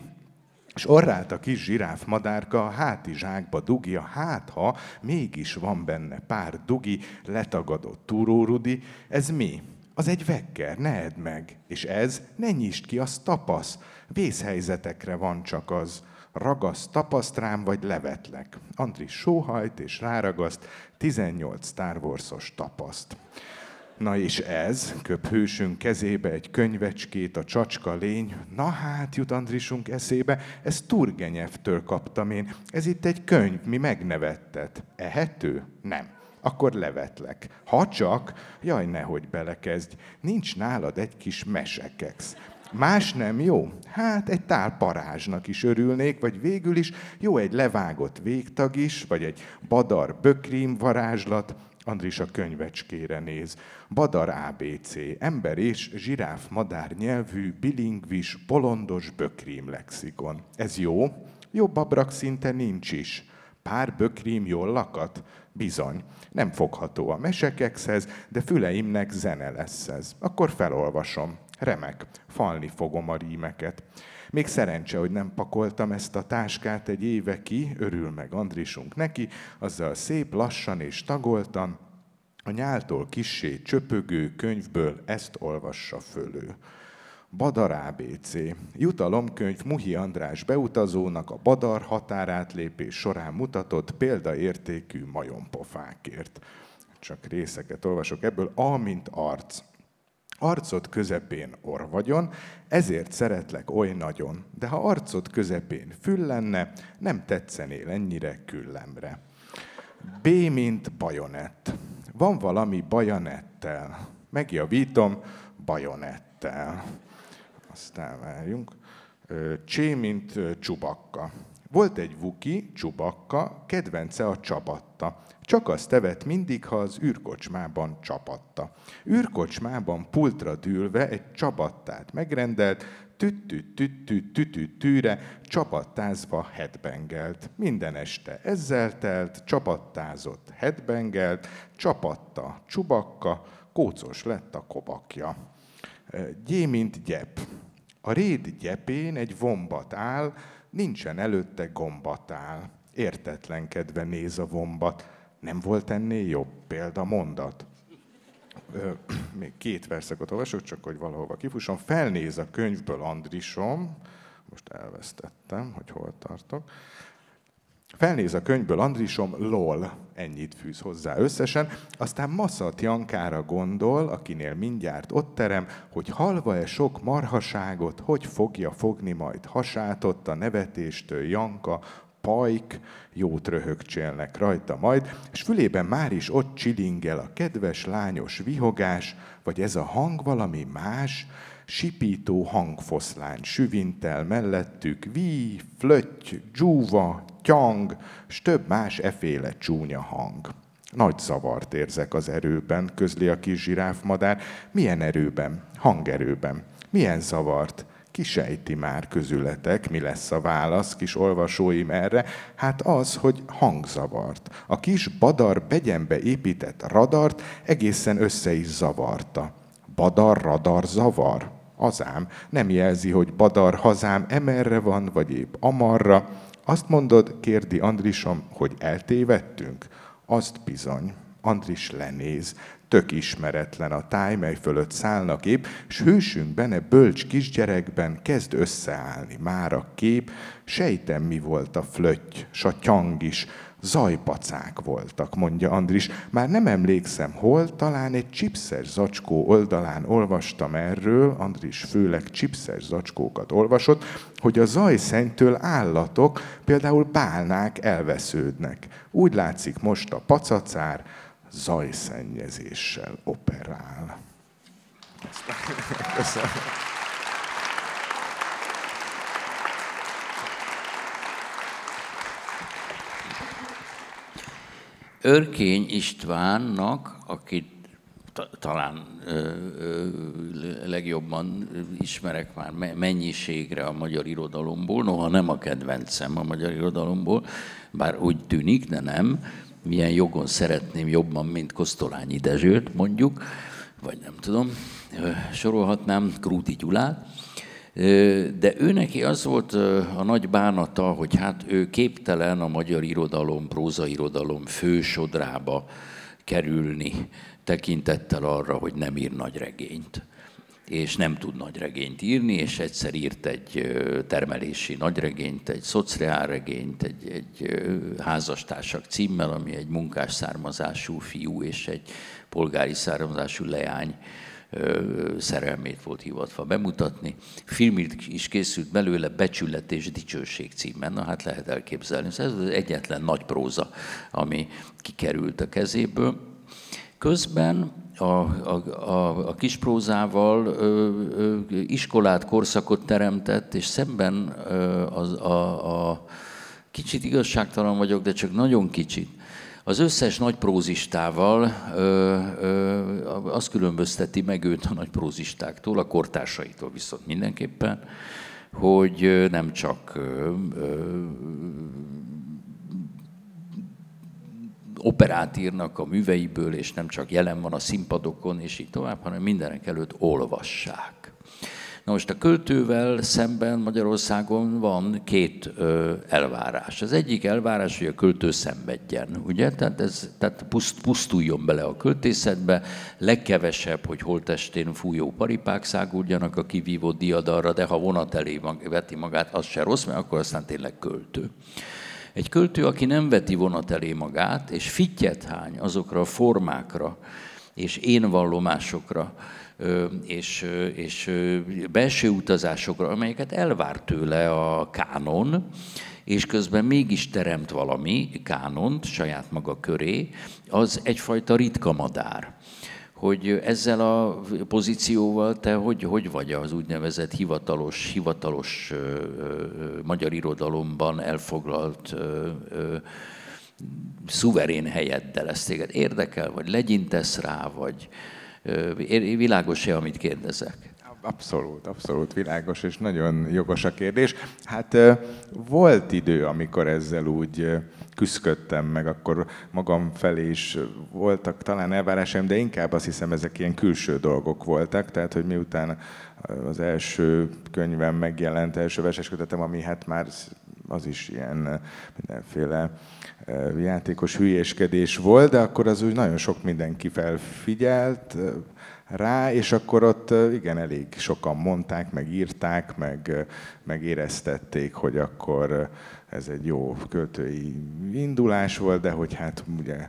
és orrált a kis zsiráf madárka a háti zsákba dugja, hát ha mégis van benne pár dugi, letagadott túrórudi, ez mi? Az egy vekker, ne edd meg. És ez, ne nyisd ki, az tapasz. Vészhelyzetekre van csak az. Ragasz, tapaszt rám, vagy levetlek. Andris sóhajt és ráragaszt, 18 Star Wars-os tapaszt. Na és ez, köp hősünk kezébe egy könyvecskét, a csacska lény. Na hát, jut Andrisunk eszébe, ez Turgenyevtől kaptam én. Ez itt egy könyv, mi megnevettet. Ehető? Nem akkor levetlek. Ha csak, jaj, nehogy belekezdj, nincs nálad egy kis mesekex. Más nem jó? Hát egy tál parázsnak is örülnék, vagy végül is jó egy levágott végtag is, vagy egy badar bökrím varázslat, Andris a könyvecskére néz. Badar ABC, ember és zsiráf madár nyelvű, bilingvis, bolondos bökrím lexikon. Ez jó? Jobb abrak szinte nincs is. Pár bökrím jól lakat? Bizony. Nem fogható a mesekexhez, de füleimnek zene lesz ez. Akkor felolvasom. Remek. Falni fogom a rímeket. Még szerencse, hogy nem pakoltam ezt a táskát egy éve ki, örül meg Andrisunk neki, azzal szép lassan és tagoltan, a nyáltól kissé csöpögő könyvből ezt olvassa fölő. Badar ABC. Jutalomkönyv Muhi András beutazónak a Badar határátlépés során mutatott példaértékű majompofákért. Csak részeket olvasok ebből. A, mint arc. Arcod közepén orvagyon, ezért szeretlek oly nagyon, de ha arcod közepén fül lenne, nem tetszenél ennyire küllemre. B, mint bajonett. Van valami bajonettel. Megjavítom, bajonettel aztán várjunk. Csé, mint Csubakka. Volt egy vuki, Csubakka, kedvence a csapatta. Csak azt evett mindig, ha az űrkocsmában csapatta. űrkocsmában pultra dűlve egy csabattát megrendelt, tüttü-tüttü-tütü-tűre csapattázva headbangelt. Minden este ezzel telt, csapattázott, headbangelt, csapatta, csubakka, kócos lett a kobakja. Gyé, mint gyep. A réd gyepén egy vombat áll, nincsen előtte gombatál. Értetlenkedve néz a vombat. Nem volt ennél jobb példa mondat? *clears throat* még két verszakot olvasok, csak hogy valahova kifusson. Felnéz a könyvből Andrisom, most elvesztettem, hogy hol tartok. Felnéz a könyvből Andrisom, lol, ennyit fűz hozzá összesen, aztán Maszat Jankára gondol, akinél mindjárt ott terem, hogy halva-e sok marhaságot, hogy fogja fogni majd hasát ott a nevetéstől Janka, pajk, jót röhögcsélnek rajta majd, és fülében már is ott csilingel a kedves lányos vihogás, vagy ez a hang valami más, sipító hangfoszlány süvintel mellettük, ví, flötty, dzsúva, tyang, s több más eféle csúnya hang. Nagy zavart érzek az erőben, közli a kis zsiráfmadár. Milyen erőben? Hangerőben. Milyen zavart? Kisejti már közületek, mi lesz a válasz, kis olvasóim erre? Hát az, hogy hangzavart. A kis badar begyenbe épített radart egészen össze is zavarta. Badar, radar, zavar? Azám. Nem jelzi, hogy badar hazám emerre van, vagy épp amarra. Azt mondod, kérdi Andrisom, hogy eltévedtünk? Azt bizony. Andris lenéz, tök ismeretlen a táj, mely fölött szállnak épp, s hősünk benne bölcs kisgyerekben kezd összeállni már a kép, sejtem mi volt a flötty, s a tyang is, zajpacák voltak, mondja Andris. Már nem emlékszem hol, talán egy csipszes zacskó oldalán olvastam erről, Andris főleg csipszes zacskókat olvasott, hogy a zajszennytől állatok, például bálnák elvesződnek. Úgy látszik most a pacacár zajszennyezéssel operál. Köszönöm. Örkény Istvánnak, akit talán legjobban ismerek már mennyiségre a magyar irodalomból, noha nem a kedvencem a magyar irodalomból, bár úgy tűnik, de nem. Milyen jogon szeretném jobban, mint Kosztolányi Dezsőt, mondjuk, vagy nem tudom, sorolhatnám Krúti Gyulát. De ő neki az volt a nagy bánata, hogy hát ő képtelen a magyar irodalom, prózairodalom fősodrába kerülni, tekintettel arra, hogy nem ír nagy regényt. És nem tud nagy regényt írni, és egyszer írt egy termelési nagyregényt, egy szociálregényt, egy, egy házastársak címmel, ami egy munkás származású fiú és egy polgári származású leány szerelmét volt hivatva bemutatni. Film is készült belőle, Becsület és Dicsőség címen, na hát lehet elképzelni. Ez az egyetlen nagy próza, ami kikerült a kezéből. Közben a, a, a, a kisprózával ö, ö, iskolát, korszakot teremtett, és szemben ö, az, a, a kicsit igazságtalan vagyok, de csak nagyon kicsit, az összes nagyprózistával ö, ö, azt különbözteti meg őt a nagyprózistáktól, a kortársaitól viszont mindenképpen, hogy nem csak ö, ö, operát írnak a műveiből, és nem csak jelen van a színpadokon, és így tovább, hanem mindenek előtt olvassák. Na most a költővel szemben Magyarországon van két ö, elvárás. Az egyik elvárás, hogy a költő szenvedjen, ugye? Tehát, ez, tehát puszt, pusztuljon bele a költészetbe, legkevesebb, hogy holtestén fújó paripák száguljanak a kivívott diadalra, de ha vonat elé veti magát, az se rossz, mert akkor aztán tényleg költő. Egy költő, aki nem veti vonat elé magát, és fittyet hány azokra a formákra és én és, és belső utazásokra, amelyeket elvár tőle a kánon, és közben mégis teremt valami kánont saját maga köré, az egyfajta ritka madár. Hogy ezzel a pozícióval te hogy, hogy vagy az úgynevezett hivatalos, hivatalos ö, ö, magyar irodalomban elfoglalt ö, ö, szuverén helyeddel ezt téged érdekel, vagy legyintesz rá, vagy világos-e, amit kérdezek? Abszolút, abszolút világos, és nagyon jogos a kérdés. Hát volt idő, amikor ezzel úgy küzdködtem, meg akkor magam felé is voltak talán elvárásaim, de inkább azt hiszem ezek ilyen külső dolgok voltak, tehát hogy miután az első könyvem megjelent, első verses kötetem, ami hát már az is ilyen mindenféle játékos hülyéskedés volt, de akkor az úgy nagyon sok mindenki felfigyelt rá, és akkor ott igen, elég sokan mondták, meg írták, meg, meg éreztették, hogy akkor ez egy jó költői indulás volt, de hogy hát ugye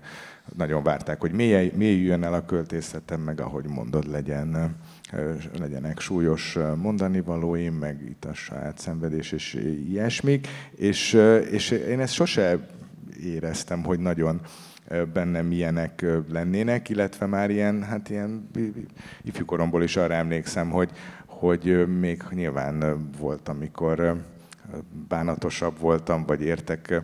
nagyon várták, hogy mélyüljön el a költészetem, meg ahogy mondod, legyen, legyenek súlyos mondani valóim, meg itt a saját szenvedés és ilyesmik. És, és én ezt sose éreztem, hogy nagyon bennem ilyenek lennének, illetve már ilyen, hát ilyen ifjúkoromból is arra emlékszem, hogy, hogy még nyilván volt, amikor bánatosabb voltam, vagy értek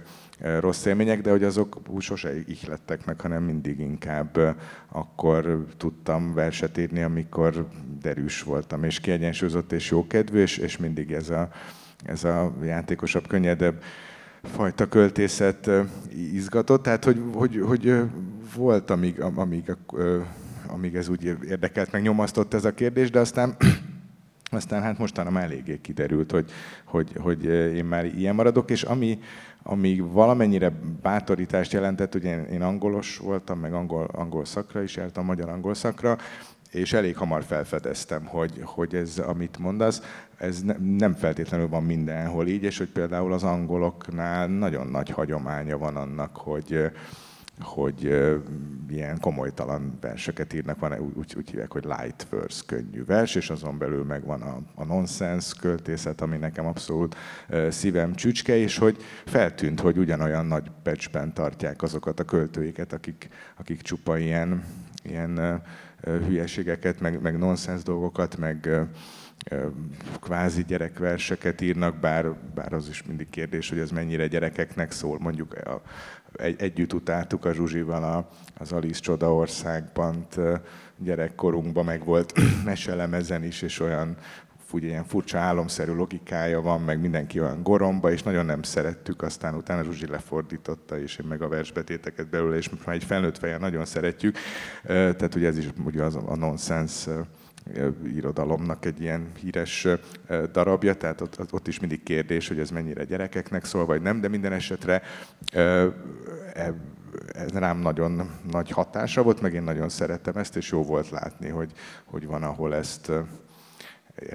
rossz élmények, de hogy azok sose ihlettek meg, hanem mindig inkább akkor tudtam verset írni, amikor derűs voltam, és kiegyensúlyozott és jókedvű, és, és mindig ez a, ez a játékosabb, könnyedebb fajta költészet izgatott, tehát hogy, hogy, hogy volt, amíg, amíg, amíg ez úgy érdekelt, meg nyomasztott ez a kérdés, de aztán aztán hát mostanában már eléggé kiderült, hogy, hogy, hogy én már ilyen maradok, és ami, ami valamennyire bátorítást jelentett, ugye én, én angolos voltam, meg angol, angol szakra is jártam, magyar angol szakra, és elég hamar felfedeztem, hogy, hogy ez, amit mondasz, ez ne, nem feltétlenül van mindenhol így, és hogy például az angoloknál nagyon nagy hagyománya van annak, hogy, hogy ilyen komolytalan verseket írnak, van úgy, úgy hívják, hogy light verse, könnyű vers, és azon belül meg van a, a nonsense költészet, ami nekem abszolút szívem csücske, és hogy feltűnt, hogy ugyanolyan nagy pecsben tartják azokat a költőiket, akik, akik csupa ilyen, ilyen hülyeségeket, meg, meg nonsens dolgokat, meg kvázi gyerekverseket írnak, bár, bár az is mindig kérdés, hogy ez mennyire gyerekeknek szól. Mondjuk a, egy, együtt utáltuk a Zsuzsival a, az Alice Csodaországban gyerekkorunkban, meg volt *clears throat* meselemezen is, és olyan úgy ilyen furcsa álomszerű logikája van, meg mindenki olyan goromba, és nagyon nem szerettük, aztán utána Zsuzsi lefordította, és én meg a versbetéteket belőle, és már egy felnőtt fejjel nagyon szeretjük. Tehát ugye ez is ugye az a nonsens irodalomnak egy ilyen híres darabja, tehát ott, ott is mindig kérdés, hogy ez mennyire gyerekeknek szól, vagy nem, de minden esetre e, ez rám nagyon nagy hatása volt, meg én nagyon szerettem ezt, és jó volt látni, hogy, hogy van, ahol ezt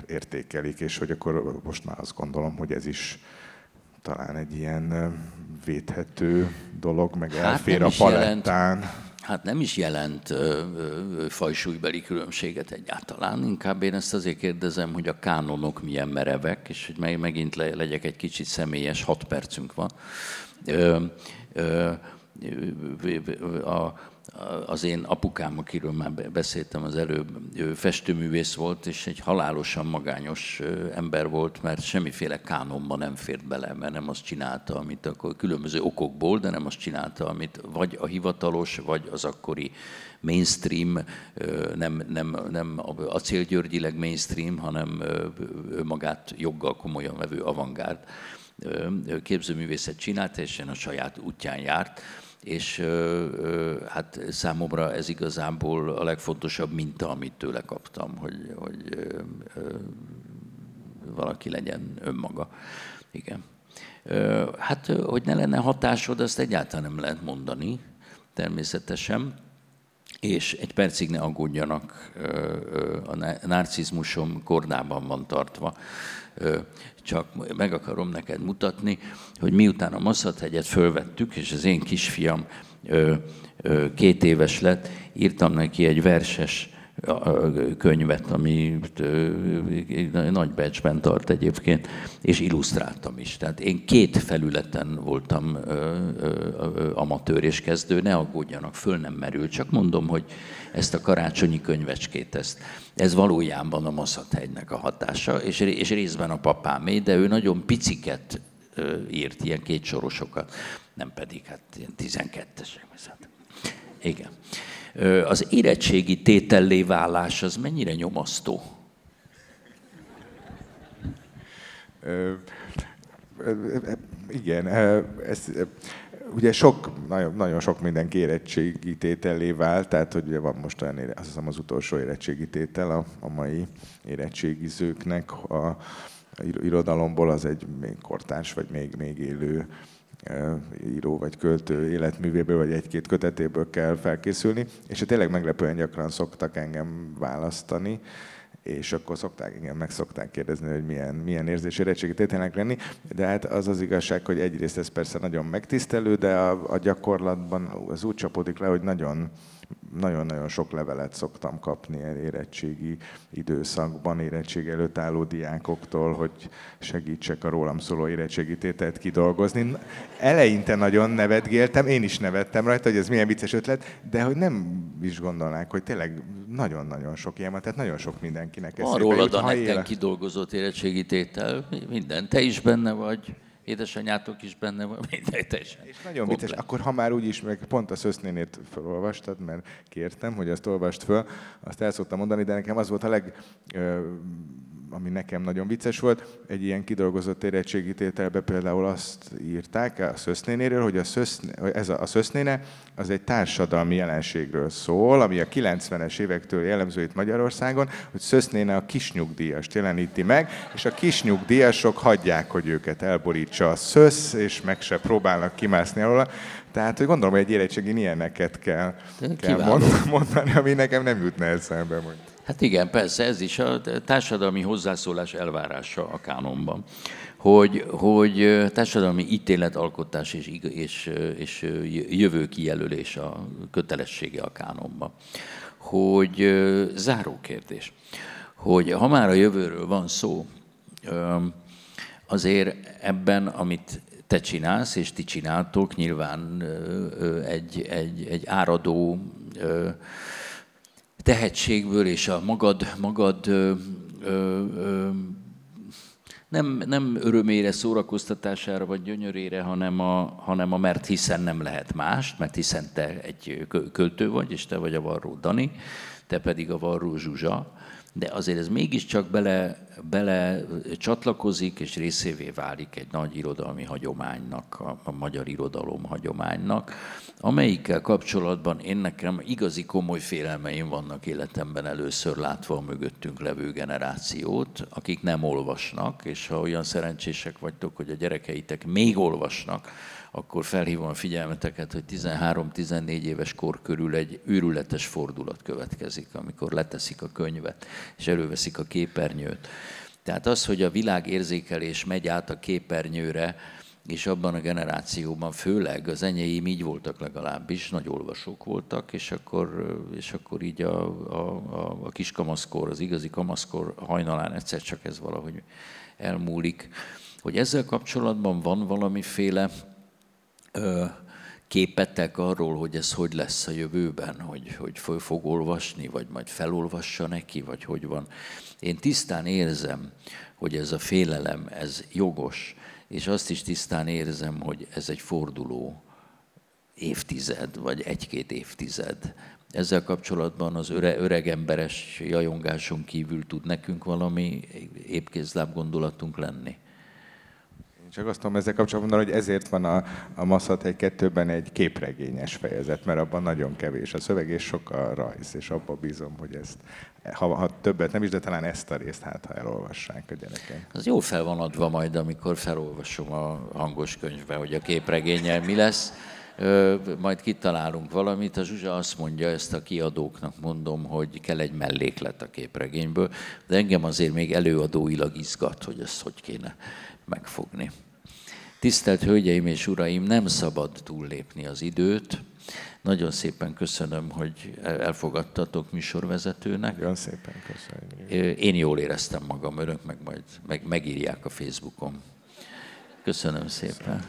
értékelik, és hogy akkor most már azt gondolom, hogy ez is talán egy ilyen védhető dolog, meg hát elfér a palettán. Jelent, hát nem is jelent fajsúlybeli különbséget egyáltalán. Inkább én ezt azért kérdezem, hogy a kánonok milyen merevek, és hogy megint le, legyek egy kicsit személyes, hat percünk van. Ö, ö, a, az én apukám, akiről már beszéltem az előbb, ő festőművész volt, és egy halálosan magányos ember volt, mert semmiféle kánonba nem fért bele, mert nem azt csinálta, amit akkor különböző okokból, de nem azt csinálta, amit vagy a hivatalos, vagy az akkori mainstream, nem, nem, nem acélgyörgyileg mainstream, hanem ő magát joggal komolyan vevő avantgárd képzőművészet csinált, teljesen a saját útján járt és hát számomra ez igazából a legfontosabb minta, amit tőle kaptam, hogy, hogy valaki legyen önmaga. Igen. Hát, hogy ne lenne hatásod, azt egyáltalán nem lehet mondani, természetesen. És egy percig ne aggódjanak, a narcizmusom kordában van tartva csak meg akarom neked mutatni, hogy miután a Maszathegyet fölvettük, és az én kisfiam két éves lett, írtam neki egy verses könyvet, ami nagy becsben tart egyébként, és illusztráltam is. Tehát én két felületen voltam amatőr és kezdő, ne aggódjanak, föl nem merül. Csak mondom, hogy ezt a karácsonyi könyvecskét, ezt, ez valójában a Maszathegynek a hatása, és, és részben a papámé, de ő nagyon piciket írt, ilyen kétsorosokat, nem pedig hát ilyen 12-esek. Igen az érettségi tétellé válás az mennyire nyomasztó? Igen, ez, ugye sok, nagyon, nagyon sok mindenki érettségi tétellé vált, tehát hogy ugye van most olyan, azt hiszem az utolsó érettségi tétel a, a mai érettségizőknek a, irodalomból, az egy még kortárs, vagy még, még élő író vagy költő életművéből, vagy egy-két kötetéből kell felkészülni, és tényleg meglepően gyakran szoktak engem választani, és akkor szokták, igen, meg szokták kérdezni, hogy milyen, milyen érzés érettségi tételnek lenni, de hát az az igazság, hogy egyrészt ez persze nagyon megtisztelő, de a, a gyakorlatban az úgy csapódik le, hogy nagyon, nagyon-nagyon sok levelet szoktam kapni érettségi időszakban, érettség előtt álló diákoktól, hogy segítsek a rólam szóló érettségi tételt kidolgozni. Eleinte nagyon nevetgéltem, én is nevettem rajta, hogy ez milyen vicces ötlet, de hogy nem is gondolnák, hogy tényleg nagyon-nagyon sok ilyen van, tehát nagyon sok mindenkinek ez Van rólad a netten kidolgozott érettségi tétel, minden, te is benne vagy édesanyátok is benne van, *laughs* mindegy, teljesen. És nagyon vicces, akkor ha már úgyis, meg pont a szösznénét felolvastad, mert kértem, hogy azt olvast föl, azt el szoktam mondani, de nekem az volt a leg ami nekem nagyon vicces volt, egy ilyen kidolgozott érettségi tételbe például azt írták a szösznénéről, hogy a szöszné, ez a, a szösznéne az egy társadalmi jelenségről szól, ami a 90-es évektől jellemző itt Magyarországon, hogy szösznéne a kisnyugdíjast jeleníti meg, és a kisnyugdíjasok hagyják, hogy őket elborítsa a szösz, és meg se próbálnak kimászni alól. Tehát, hogy gondolom, hogy egy érettségi ilyeneket kell, kell mondani, ami nekem nem jutna eszembe. Mondjuk. Hát igen, persze, ez is a társadalmi hozzászólás elvárása a kánonban. Hogy, hogy társadalmi ítéletalkotás és, és, és jövő kijelölés a kötelessége a kánonban. Hogy záró kérdés, hogy ha már a jövőről van szó, azért ebben, amit te csinálsz, és ti csináltok, nyilván egy, egy, egy áradó tehetségből és a magad, magad ö, ö, nem, nem örömére, szórakoztatására vagy gyönyörére, hanem a, hanem a mert hiszen nem lehet más, mert hiszen te egy költő vagy, és te vagy a Varró Dani, te pedig a Varró Zsuzsa, de azért ez mégiscsak bele, bele csatlakozik, és részévé válik egy nagy irodalmi hagyománynak, a, a magyar irodalom hagyománynak, amelyikkel kapcsolatban én nekem igazi komoly félelmeim vannak életemben először látva a mögöttünk levő generációt, akik nem olvasnak, és ha olyan szerencsések vagytok, hogy a gyerekeitek még olvasnak, akkor felhívom a figyelmeteket, hogy 13-14 éves kor körül egy őrületes fordulat következik, amikor leteszik a könyvet, és előveszik a képernyőt. Tehát az, hogy a világérzékelés megy át a képernyőre, és abban a generációban főleg az enyeim így voltak legalábbis, nagy olvasók voltak, és akkor, és akkor így a, a, a, a kis kamaszkor, az igazi kamaszkor hajnalán egyszer csak ez valahogy elmúlik. Hogy ezzel kapcsolatban van valamiféle képetek arról, hogy ez hogy lesz a jövőben, hogy, hogy föl fog olvasni, vagy majd felolvassa neki, vagy hogy van. Én tisztán érzem, hogy ez a félelem, ez jogos, és azt is tisztán érzem, hogy ez egy forduló évtized, vagy egy-két évtized. Ezzel kapcsolatban az öre, öreg emberes jajongáson kívül tud nekünk valami épkézláb gondolatunk lenni. Csak azt tudom ezzel kapcsolatban mondani, hogy ezért van a, a Masszat egy kettőben egy képregényes fejezet, mert abban nagyon kevés a szöveg és sok a rajz, és abban bízom, hogy ezt ha, ha többet nem is, de talán ezt a részt hát, ha elolvassák a gyerekek. Az jó fel van adva majd, amikor felolvasom a hangos könyvbe, hogy a képregényel mi lesz. Ö, majd kitalálunk valamit. A Zsuzsa azt mondja, ezt a kiadóknak mondom, hogy kell egy melléklet a képregényből, de engem azért még előadóilag izgat, hogy ezt hogy kéne megfogni. Tisztelt Hölgyeim és Uraim, nem szabad túllépni az időt, nagyon szépen köszönöm, hogy elfogadtatok műsorvezetőnek. Nagyon szépen köszönjük. Én jól éreztem magam, önök meg majd meg, megírják a Facebookon. Köszönöm szépen. Köszönöm.